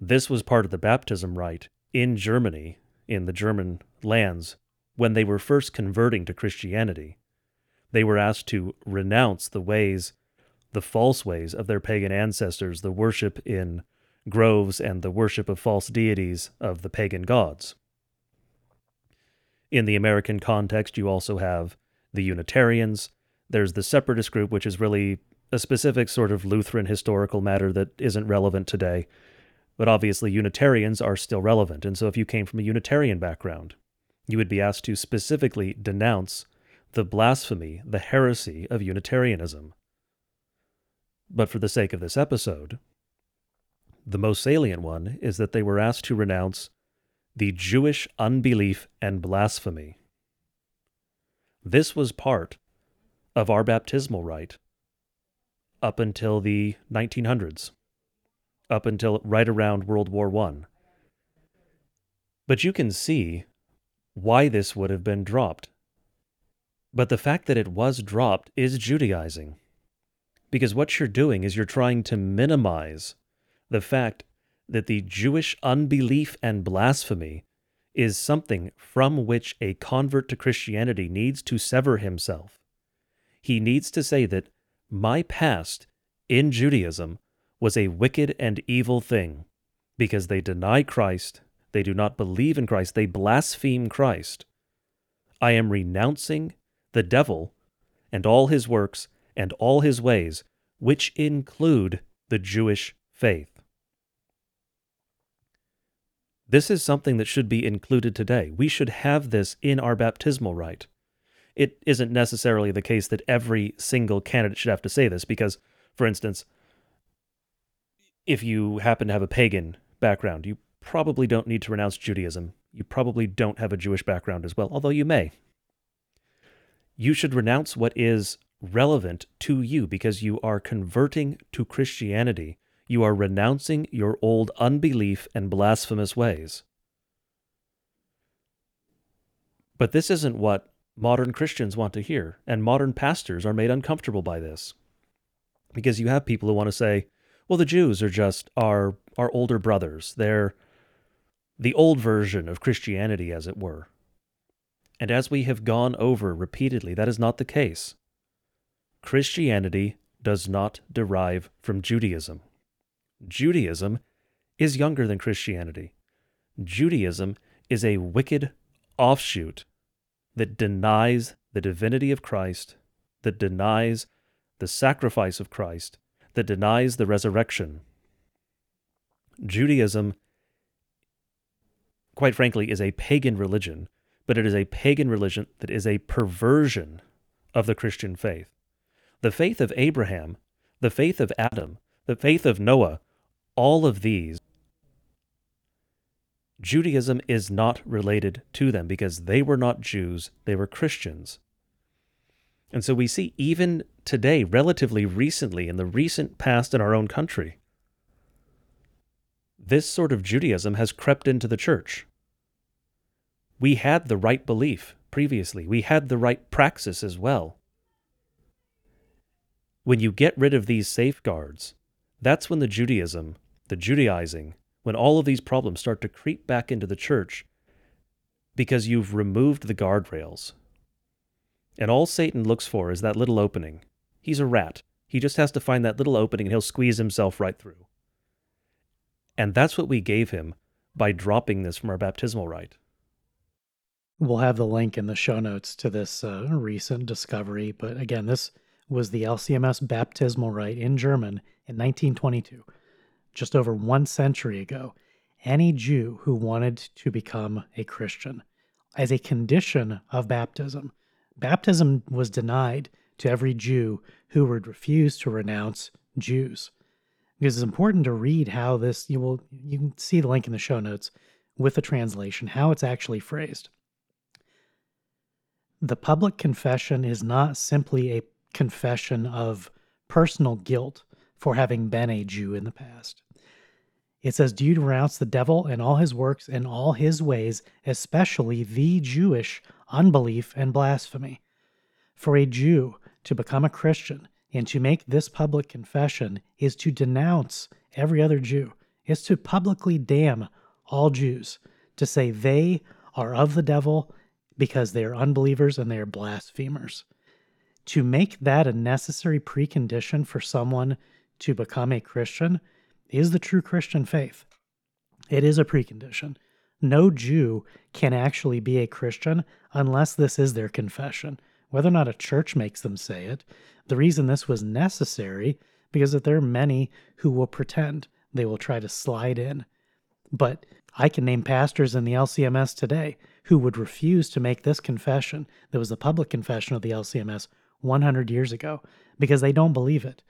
This was part of the baptism rite in Germany, in the German lands, when they were first converting to Christianity. They were asked to renounce the ways, the false ways of their pagan ancestors, the worship in groves and the worship of false deities of the pagan gods. In the American context, you also have the Unitarians. There's the separatist group, which is really a specific sort of Lutheran historical matter that isn't relevant today. But obviously, Unitarians are still relevant. And so, if you came from a Unitarian background, you would be asked to specifically denounce the blasphemy, the heresy of Unitarianism. But for the sake of this episode, the most salient one is that they were asked to renounce the Jewish unbelief and blasphemy. This was part of our baptismal rite up until the 1900s, up until right around World War I. But you can see why this would have been dropped. But the fact that it was dropped is Judaizing. Because what you're doing is you're trying to minimize the fact that the Jewish unbelief and blasphemy is something from which a convert to Christianity needs to sever himself. He needs to say that my past in Judaism was a wicked and evil thing because they deny Christ, they do not believe in Christ, they blaspheme Christ. I am renouncing the devil and all his works and all his ways, which include the Jewish faith. This is something that should be included today. We should have this in our baptismal rite. It isn't necessarily the case that every single candidate should have to say this, because, for instance, if you happen to have a pagan background, you probably don't need to renounce Judaism. You probably don't have a Jewish background as well, although you may. You should renounce what is relevant to you because you are converting to Christianity you are renouncing your old unbelief and blasphemous ways. But this isn't what modern Christians want to hear, and modern pastors are made uncomfortable by this. Because you have people who want to say, well, the Jews are just our, our older brothers. They're the old version of Christianity, as it were. And as we have gone over repeatedly, that is not the case. Christianity does not derive from Judaism. Judaism is younger than Christianity. Judaism is a wicked offshoot that denies the divinity of Christ, that denies the sacrifice of Christ, that denies the resurrection. Judaism, quite frankly, is a pagan religion, but it is a pagan religion that is a perversion of the Christian faith. The faith of Abraham, the faith of Adam, the faith of Noah all of these, Judaism is not related to them because they were not Jews, they were Christians. And so we see even today, relatively recently, in the recent past in our own country, this sort of Judaism has crept into the church. We had the right belief previously, we had the right praxis as well. When you get rid of these safeguards, that's when the Judaism the Judaizing, when all of these problems start to creep back into the church because you've removed the guardrails. And all Satan looks for is that little opening. He's a rat. He just has to find that little opening and he'll squeeze himself right through. And that's what we gave him by dropping this from our baptismal rite. We'll have the link in the show notes to this uh, recent discovery. But again, this was the LCMS baptismal rite in German in 1922 just over one century ago, any Jew who wanted to become a Christian as a condition of baptism. Baptism was denied to every Jew who would refuse to renounce Jews. Because it's important to read how this you will you can see the link in the show notes with the translation, how it's actually phrased. The public confession is not simply a confession of personal guilt for having been a Jew in the past. It says, Do you renounce the devil and all his works and all his ways, especially the Jewish unbelief and blasphemy? For a Jew to become a Christian and to make this public confession is to denounce every other Jew, is to publicly damn all Jews, to say they are of the devil because they are unbelievers and they are blasphemers. To make that a necessary precondition for someone to become a Christian is the true Christian faith. It is a precondition. No Jew can actually be a Christian unless this is their confession, whether or not a church makes them say it. The reason this was necessary because that there are many who will pretend they will try to slide in. But I can name pastors in the LCMS today who would refuse to make this confession that was the public confession of the LCMS 100 years ago because they don't believe it.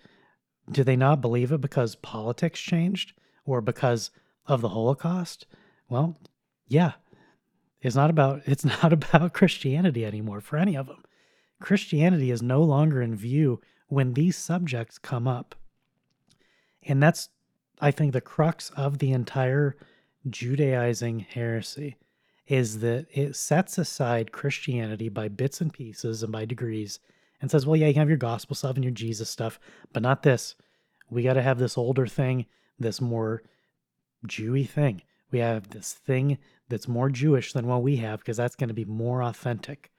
Do they not believe it because politics changed or because of the Holocaust? Well, yeah. It's not about it's not about Christianity anymore for any of them. Christianity is no longer in view when these subjects come up. And that's I think the crux of the entire Judaizing heresy is that it sets aside Christianity by bits and pieces and by degrees and says, well, yeah, you have your gospel stuff and your Jesus stuff, but not this. We got to have this older thing, this more Jewy thing. We have this thing that's more Jewish than what we have because that's going to be more authentic.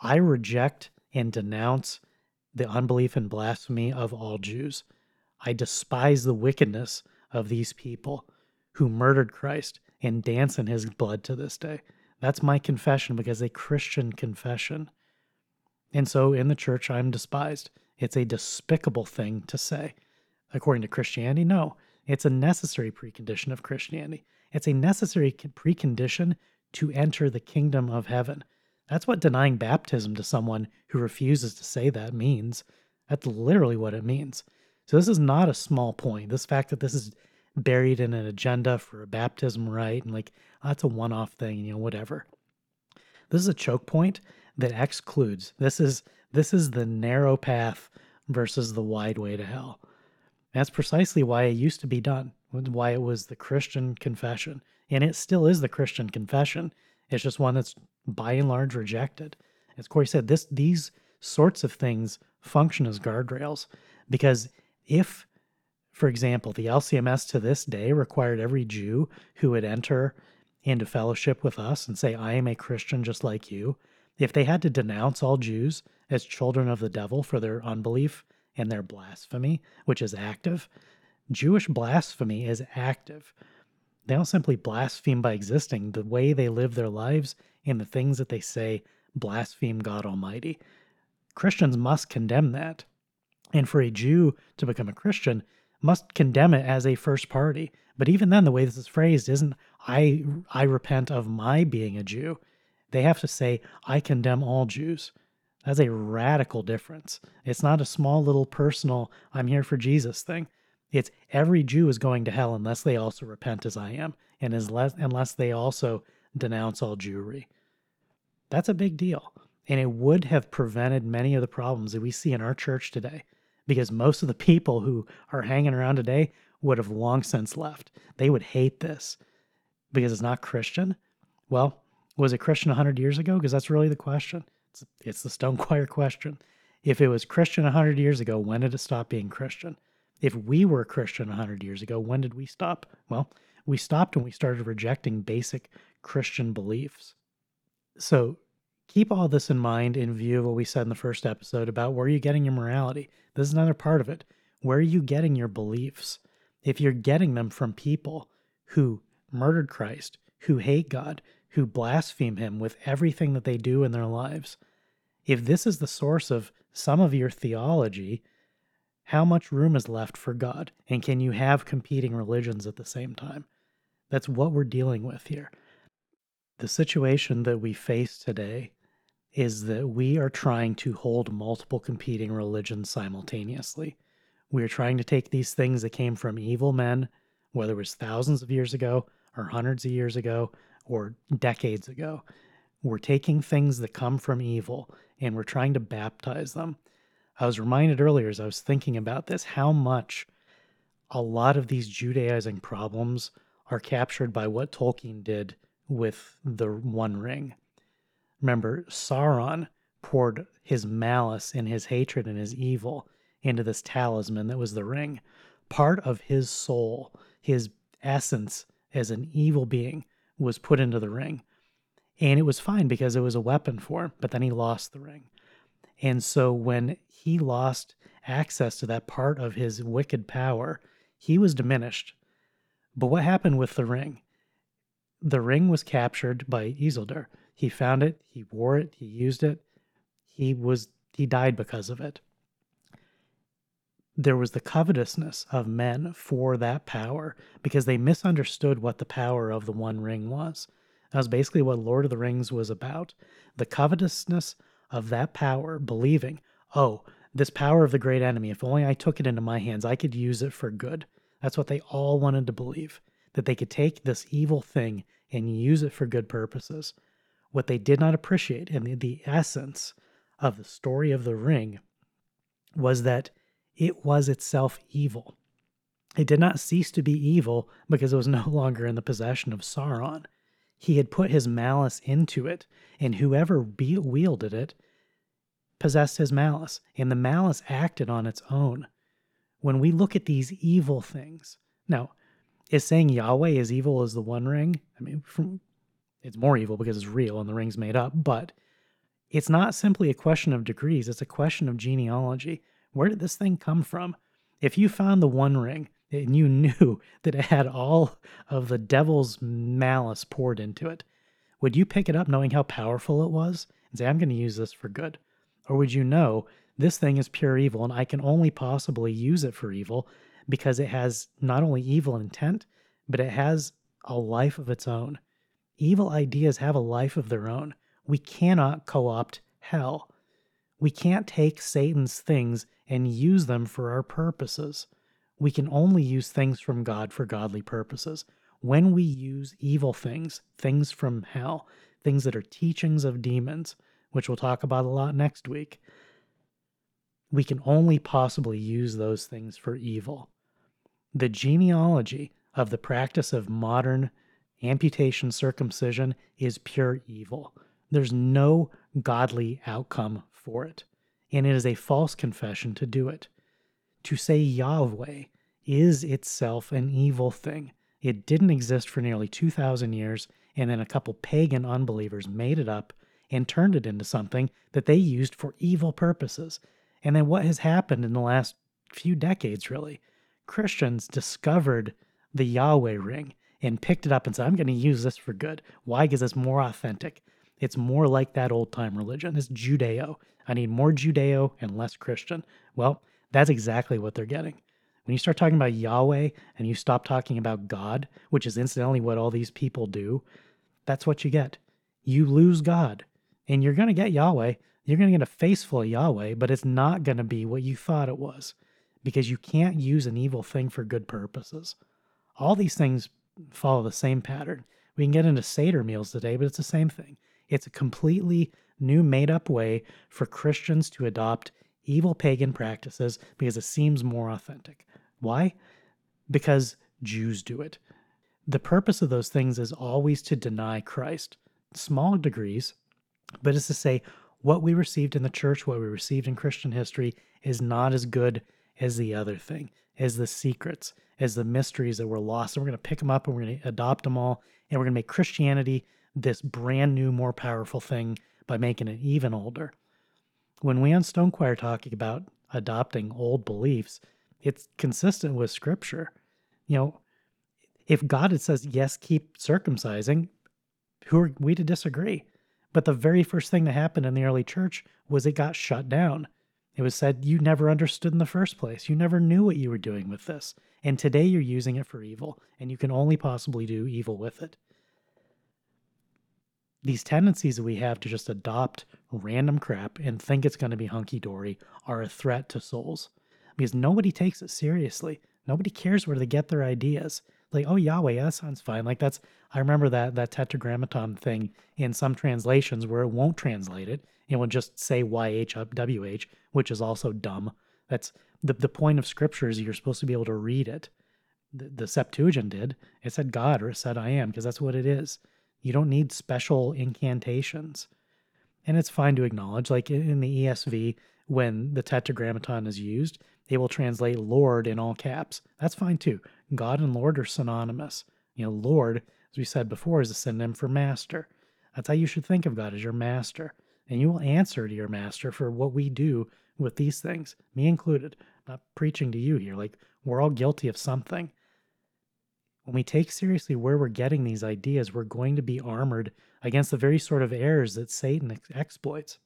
I reject and denounce the unbelief and blasphemy of all Jews. I despise the wickedness of these people who murdered Christ and dance in his blood to this day. That's my confession because a Christian confession. And so in the church, I'm despised. It's a despicable thing to say. According to Christianity, no. It's a necessary precondition of Christianity. It's a necessary precondition to enter the kingdom of heaven. That's what denying baptism to someone who refuses to say that means. That's literally what it means. So, this is not a small point. This fact that this is buried in an agenda for a baptism rite and like, oh, that's a one off thing, you know, whatever. This is a choke point that excludes. This is this is the narrow path versus the wide way to hell. That's precisely why it used to be done, why it was the Christian confession. And it still is the Christian confession. It's just one that's by and large rejected. As Corey said, this these sorts of things function as guardrails because if, for example, the LCMS to this day required every Jew who would enter into fellowship with us and say, I am a Christian just like you, if they had to denounce all Jews as children of the devil for their unbelief and their blasphemy, which is active, Jewish blasphemy is active. They don't simply blaspheme by existing. The way they live their lives and the things that they say blaspheme God Almighty. Christians must condemn that. And for a Jew to become a Christian must condemn it as a first party. But even then, the way this is phrased isn't I I repent of my being a Jew. They have to say, I condemn all Jews. That's a radical difference. It's not a small little personal, I'm here for Jesus thing. It's every Jew is going to hell unless they also repent as I am, and unless, unless they also denounce all Jewry. That's a big deal. And it would have prevented many of the problems that we see in our church today because most of the people who are hanging around today would have long since left. They would hate this because it's not Christian. Well, was it Christian 100 years ago? Because that's really the question. It's, it's the Stone Choir question. If it was Christian 100 years ago, when did it stop being Christian? If we were Christian 100 years ago, when did we stop? Well, we stopped when we started rejecting basic Christian beliefs. So keep all this in mind in view of what we said in the first episode about where are you're getting your morality. This is another part of it. Where are you getting your beliefs? If you're getting them from people who murdered Christ, who hate God, who blaspheme Him with everything that they do in their lives, if this is the source of some of your theology, how much room is left for God? And can you have competing religions at the same time? That's what we're dealing with here. The situation that we face today is that we are trying to hold multiple competing religions simultaneously. We are trying to take these things that came from evil men, whether it was thousands of years ago, or hundreds of years ago, or decades ago. We're taking things that come from evil and we're trying to baptize them. I was reminded earlier as I was thinking about this how much a lot of these Judaizing problems are captured by what Tolkien did with the One Ring. Remember, Sauron poured his malice and his hatred and his evil into this talisman that was the ring. Part of his soul, his essence as an evil being, was put into the ring. And it was fine because it was a weapon for him, but then he lost the ring. And so when he lost access to that part of his wicked power, he was diminished. But what happened with the ring? The ring was captured by Isildur. He found it, he wore it, he used it. He was he died because of it. There was the covetousness of men for that power because they misunderstood what the power of the One Ring was. That was basically what Lord of the Rings was about. The covetousness of that power, believing, oh, this power of the great enemy, if only I took it into my hands, I could use it for good. That's what they all wanted to believe that they could take this evil thing and use it for good purposes. What they did not appreciate, and the, the essence of the story of the ring, was that it was itself evil. It did not cease to be evil because it was no longer in the possession of Sauron. He had put his malice into it, and whoever be- wielded it possessed his malice, and the malice acted on its own. When we look at these evil things, now, is saying Yahweh is evil as the One Ring? I mean, from, it's more evil because it's real and the ring's made up, but it's not simply a question of degrees, it's a question of genealogy. Where did this thing come from? If you found the One Ring and you knew that it had all of the devil's malice poured into it, would you pick it up knowing how powerful it was and say, I'm going to use this for good? Or would you know this thing is pure evil and I can only possibly use it for evil because it has not only evil intent, but it has a life of its own. Evil ideas have a life of their own. We cannot co opt hell. We can't take Satan's things and use them for our purposes. We can only use things from God for godly purposes. When we use evil things, things from hell, things that are teachings of demons, which we'll talk about a lot next week, we can only possibly use those things for evil. The genealogy of the practice of modern amputation circumcision is pure evil. There's no godly outcome for it, and it is a false confession to do it. To say Yahweh is itself an evil thing. It didn't exist for nearly 2,000 years, and then a couple pagan unbelievers made it up and turned it into something that they used for evil purposes. And then what has happened in the last few decades, really? Christians discovered the Yahweh ring and picked it up and said, I'm going to use this for good. Why? Because it's more authentic. It's more like that old time religion. It's Judeo. I need more Judeo and less Christian. Well, that's exactly what they're getting. When you start talking about Yahweh and you stop talking about God, which is incidentally what all these people do, that's what you get. You lose God and you're going to get Yahweh. You're going to get a face full of Yahweh, but it's not going to be what you thought it was because you can't use an evil thing for good purposes. All these things follow the same pattern. We can get into Seder meals today, but it's the same thing. It's a completely new made up way for Christians to adopt evil pagan practices because it seems more authentic. Why? Because Jews do it. The purpose of those things is always to deny Christ, small degrees, but it's to say what we received in the church, what we received in Christian history, is not as good as the other thing, as the secrets, as the mysteries that were lost. And we're going to pick them up and we're going to adopt them all. And we're going to make Christianity this brand new, more powerful thing by making it even older. When we on Stone Choir talking about adopting old beliefs, it's consistent with Scripture. You know, if God says, yes, keep circumcising, who are we to disagree? But the very first thing that happened in the early church was it got shut down. It was said you never understood in the first place. You never knew what you were doing with this. And today you're using it for evil, and you can only possibly do evil with it. These tendencies that we have to just adopt random crap and think it's going to be hunky dory are a threat to souls because nobody takes it seriously. Nobody cares where they get their ideas. Like, oh, Yahweh, that sounds fine. Like, that's, I remember that, that tetragrammaton thing in some translations where it won't translate it it will just say YHWH, which is also dumb. That's the, the point of scripture is you're supposed to be able to read it. The, the Septuagint did. It said God or it said I am because that's what it is. You don't need special incantations. And it's fine to acknowledge, like in the ESV, when the tetragrammaton is used, it will translate Lord in all caps. That's fine too. God and Lord are synonymous. You know, Lord, as we said before, is a synonym for master. That's how you should think of God as your master and you will answer to your master for what we do with these things, me included. I'm not preaching to you here. Like, we're all guilty of something. When we take seriously where we're getting these ideas, we're going to be armored against the very sort of errors that Satan ex- exploits.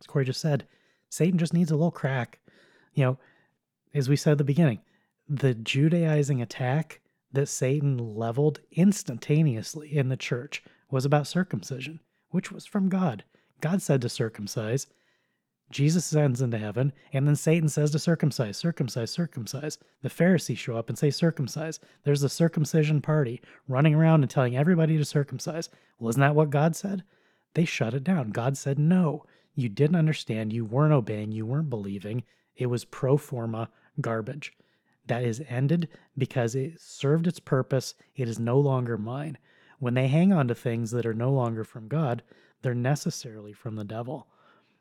As Corey just said, Satan just needs a little crack. You know, as we said at the beginning, the Judaizing attack that Satan leveled instantaneously in the church was about circumcision, which was from God. God said to circumcise. Jesus sends into heaven, and then Satan says to circumcise, circumcise, circumcise. The Pharisees show up and say circumcise. There's the circumcision party running around and telling everybody to circumcise. Well, isn't that what God said? They shut it down. God said, no, you didn't understand. You weren't obeying. You weren't believing. It was pro forma garbage. That is ended because it served its purpose. It is no longer mine. When they hang on to things that are no longer from God, they're necessarily from the devil.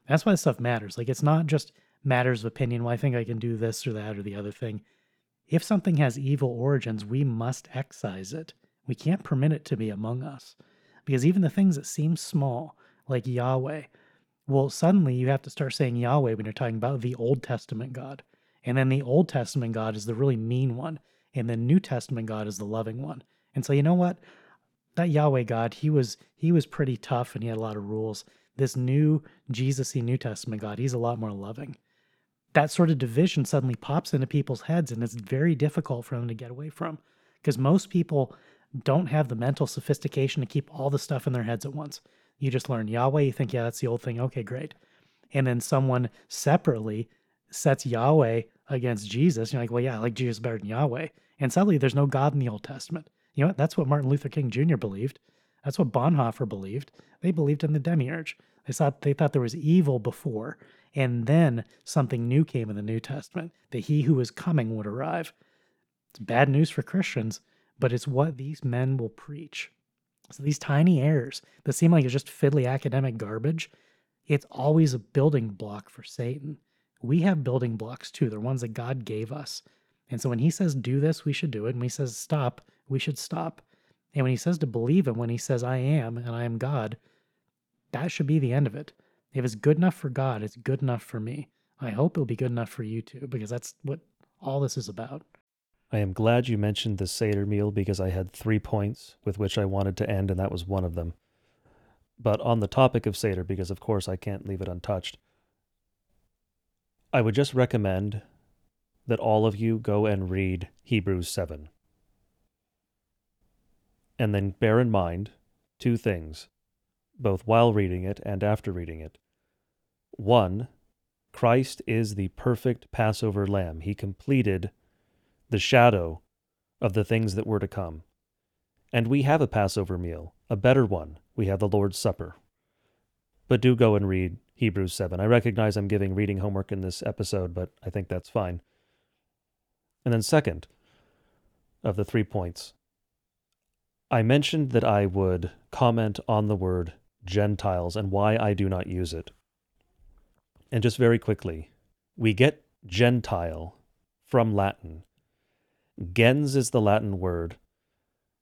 That's why this stuff matters. Like it's not just matters of opinion. Well, I think I can do this or that or the other thing. If something has evil origins, we must excise it. We can't permit it to be among us. Because even the things that seem small, like Yahweh, well, suddenly you have to start saying Yahweh when you're talking about the Old Testament God. And then the Old Testament God is the really mean one. And the New Testament God is the loving one. And so you know what? That Yahweh God, he was he was pretty tough and he had a lot of rules. This new Jesus-y New Testament God, he's a lot more loving. That sort of division suddenly pops into people's heads and it's very difficult for them to get away from. Because most people don't have the mental sophistication to keep all the stuff in their heads at once. You just learn Yahweh, you think, yeah, that's the old thing. Okay, great. And then someone separately sets Yahweh against Jesus. You're like, well, yeah, I like Jesus better than Yahweh. And suddenly there's no God in the Old Testament. You know what? That's what Martin Luther King Jr. believed. That's what Bonhoeffer believed. They believed in the demiurge. They thought they thought there was evil before, and then something new came in the New Testament, that he who was coming would arrive. It's bad news for Christians, but it's what these men will preach. So these tiny errors that seem like it's just fiddly academic garbage, it's always a building block for Satan. We have building blocks too. They're ones that God gave us. And so when he says do this, we should do it. And when he says stop, we should stop. And when he says to believe him, when he says I am and I am God, that should be the end of it. If it's good enough for God, it's good enough for me. I hope it'll be good enough for you too, because that's what all this is about. I am glad you mentioned the Seder meal because I had three points with which I wanted to end, and that was one of them. But on the topic of Seder, because of course I can't leave it untouched, I would just recommend that all of you go and read Hebrews 7. And then bear in mind two things, both while reading it and after reading it. One, Christ is the perfect Passover lamb. He completed the shadow of the things that were to come. And we have a Passover meal, a better one. We have the Lord's Supper. But do go and read Hebrews 7. I recognize I'm giving reading homework in this episode, but I think that's fine. And then, second of the three points, I mentioned that I would comment on the word Gentiles and why I do not use it. And just very quickly, we get Gentile from Latin. Gens is the Latin word.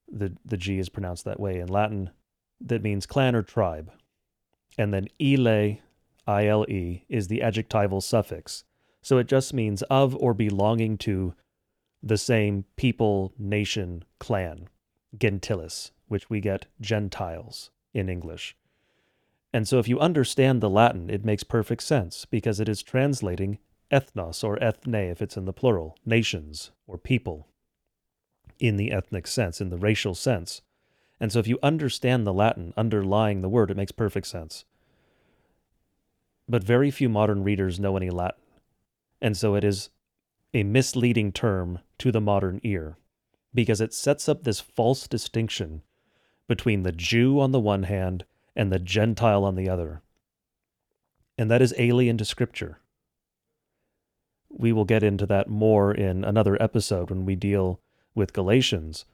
The, the G is pronounced that way in Latin. That means clan or tribe. And then ile, ile, is the adjectival suffix. So it just means of or belonging to the same people, nation, clan. Gentilis, which we get Gentiles in English. And so if you understand the Latin, it makes perfect sense because it is translating ethnos or ethne if it's in the plural, nations or people in the ethnic sense, in the racial sense. And so if you understand the Latin underlying the word, it makes perfect sense. But very few modern readers know any Latin. And so it is a misleading term to the modern ear because it sets up this false distinction between the Jew on the one hand and the Gentile on the other. And that is alien to Scripture. We will get into that more in another episode when we deal with Galatians,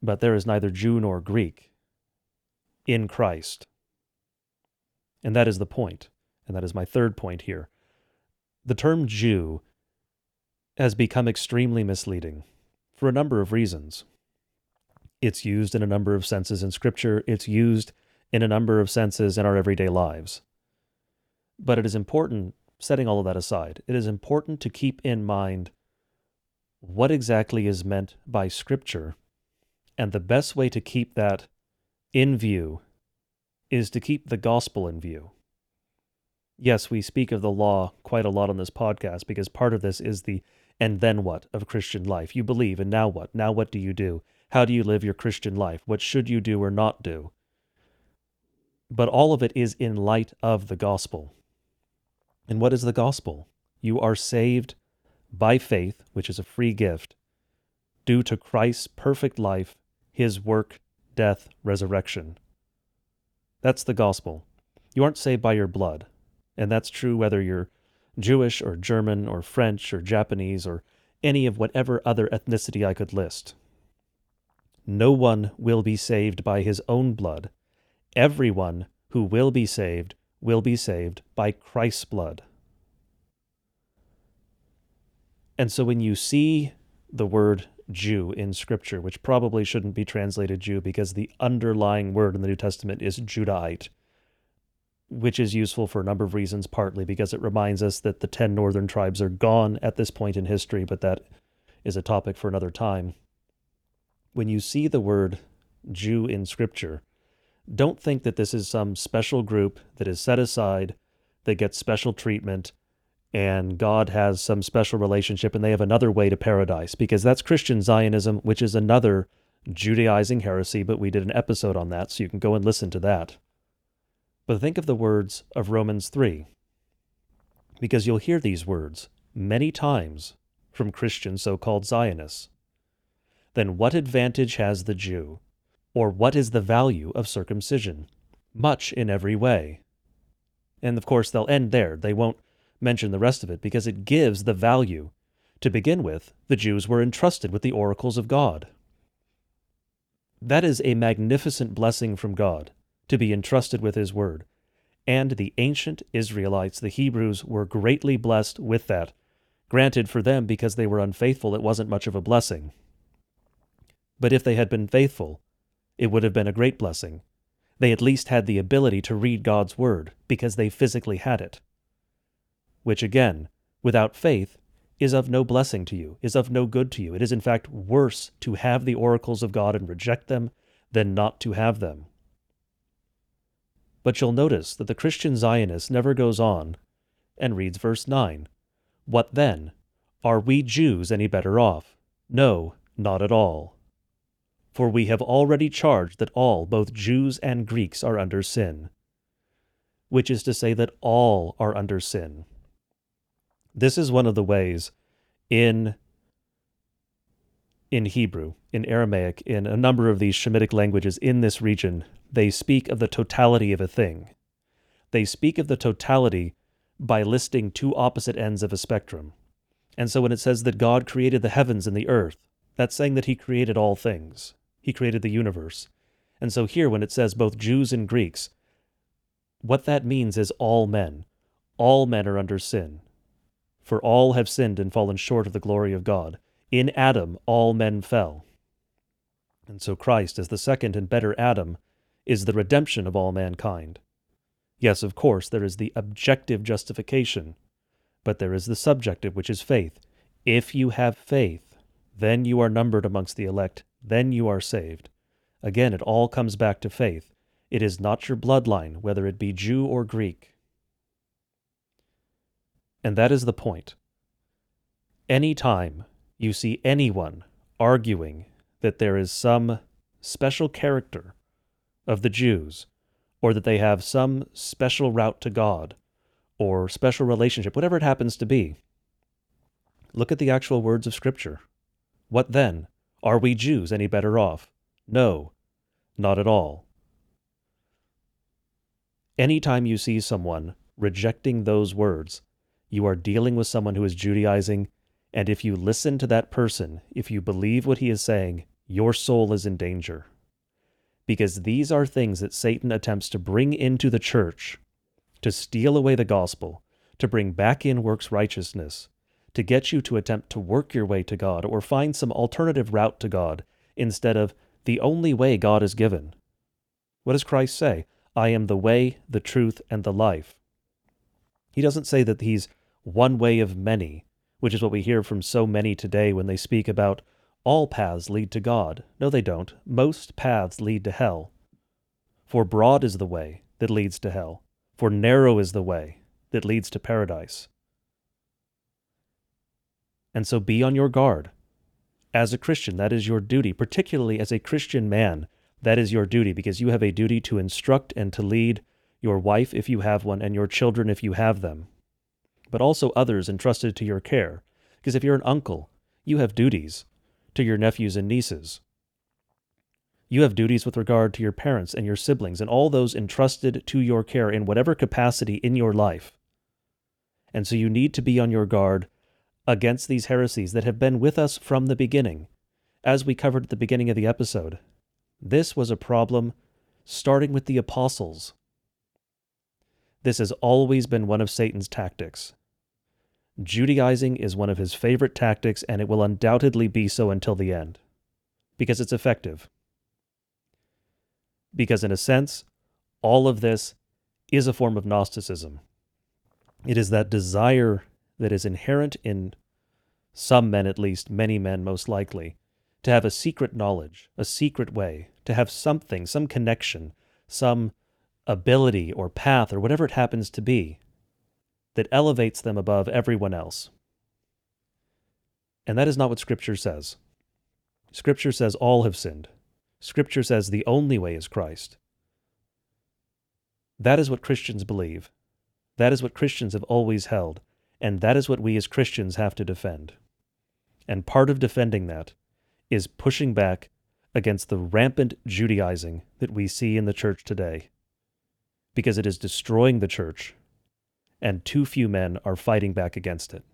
but there is neither Jew nor Greek in Christ. And that is the point, and that is my third point here. The term Jew has become extremely misleading for a number of reasons. It's used in a number of senses in Scripture, it's used in a number of senses in our everyday lives. But it is important, setting all of that aside, it is important to keep in mind what exactly is meant by Scripture. And the best way to keep that in view is to keep the gospel in view. Yes, we speak of the law quite a lot on this podcast because part of this is the And then what of Christian life? You believe, and now what? Now what do you do? How do you live your Christian life? What should you do or not do? But all of it is in light of the gospel. And what is the gospel? You are saved by faith, which is a free gift, due to Christ's perfect life, his work, death, resurrection. That's the gospel. You aren't saved by your blood. And that's true whether you're Jewish or German or French or Japanese or any of whatever other ethnicity I could list. No one will be saved by his own blood. Everyone who will be saved will be saved by Christ's blood. And so when you see the word Jew in Scripture, which probably shouldn't be translated Jew because the underlying word in the New Testament is Judahite, which is useful for a number of reasons, partly because it reminds us that the 10 northern tribes are gone at this point in history, but that is a topic for another time. When you see the word Jew in Scripture, don't think that this is some special group that is set aside, that gets special treatment, and God has some special relationship and they have another way to paradise, because that's Christian Zionism, which is another Judaizing heresy, but we did an episode on that, so you can go and listen to that. But think of the words of Romans 3, because you'll hear these words many times from Christian so called Zionists. Then what advantage has the Jew? Or what is the value of circumcision? Much in every way. And of course, they'll end there. They won't mention the rest of it because it gives the value. To begin with, the Jews were entrusted with the oracles of God. That is a magnificent blessing from God to be entrusted with his word. And the ancient Israelites, the Hebrews, were greatly blessed with that. Granted, for them, because they were unfaithful, it wasn't much of a blessing. But if they had been faithful, it would have been a great blessing. They at least had the ability to read God's word, because they physically had it. Which, again, without faith, is of no blessing to you, is of no good to you. It is, in fact, worse to have the oracles of God and reject them than not to have them. But you'll notice that the Christian Zionist never goes on and reads verse 9. What then? Are we Jews any better off? No, not at all. For we have already charged that all, both Jews and Greeks, are under sin. Which is to say that all are under sin. This is one of the ways in in Hebrew, in Aramaic, in a number of these Shemitic languages in this region they speak of the totality of a thing. They speak of the totality by listing two opposite ends of a spectrum. And so when it says that God created the heavens and the earth, that's saying that He created all things. He created the universe. And so here, when it says both Jews and Greeks, what that means is all men. All men are under sin. For all have sinned and fallen short of the glory of God. In Adam, all men fell. And so Christ, as the second and better Adam, is the redemption of all mankind. Yes, of course, there is the objective justification, but there is the subjective, which is faith. If you have faith, then you are numbered amongst the elect, then you are saved. Again, it all comes back to faith. It is not your bloodline, whether it be Jew or Greek. And that is the point. Any time you see anyone arguing that there is some special character of the Jews, or that they have some special route to God, or special relationship, whatever it happens to be. Look at the actual words of Scripture. What then? Are we Jews any better off? No, not at all. Any time you see someone rejecting those words, you are dealing with someone who is Judaizing, and if you listen to that person, if you believe what he is saying, your soul is in danger because these are things that Satan attempts to bring into the church to steal away the gospel, to bring back in works righteousness, to get you to attempt to work your way to God or find some alternative route to God instead of the only way God has given. What does Christ say? I am the way, the truth, and the life. He doesn't say that he's one way of many, which is what we hear from so many today when they speak about all paths lead to God. No, they don't. Most paths lead to hell. For broad is the way that leads to hell, for narrow is the way that leads to paradise. And so be on your guard. As a Christian, that is your duty, particularly as a Christian man. That is your duty because you have a duty to instruct and to lead your wife if you have one and your children if you have them, but also others entrusted to your care. Because if you're an uncle, you have duties to your nephews and nieces. You have duties with regard to your parents and your siblings and all those entrusted to your care in whatever capacity in your life. And so you need to be on your guard against these heresies that have been with us from the beginning. As we covered at the beginning of the episode, this was a problem starting with the apostles. This has always been one of Satan's tactics. Judaizing is one of his favorite tactics, and it will undoubtedly be so until the end, because it's effective. Because, in a sense, all of this is a form of Gnosticism. It is that desire that is inherent in some men, at least, many men most likely, to have a secret knowledge, a secret way, to have something, some connection, some ability or path or whatever it happens to be that elevates them above everyone else. And that is not what Scripture says. Scripture says all have sinned. Scripture says the only way is Christ. That is what Christians believe. That is what Christians have always held. And that is what we as Christians have to defend. And part of defending that is pushing back against the rampant Judaizing that we see in the church today, because it is destroying the church, and too few men are fighting back against it.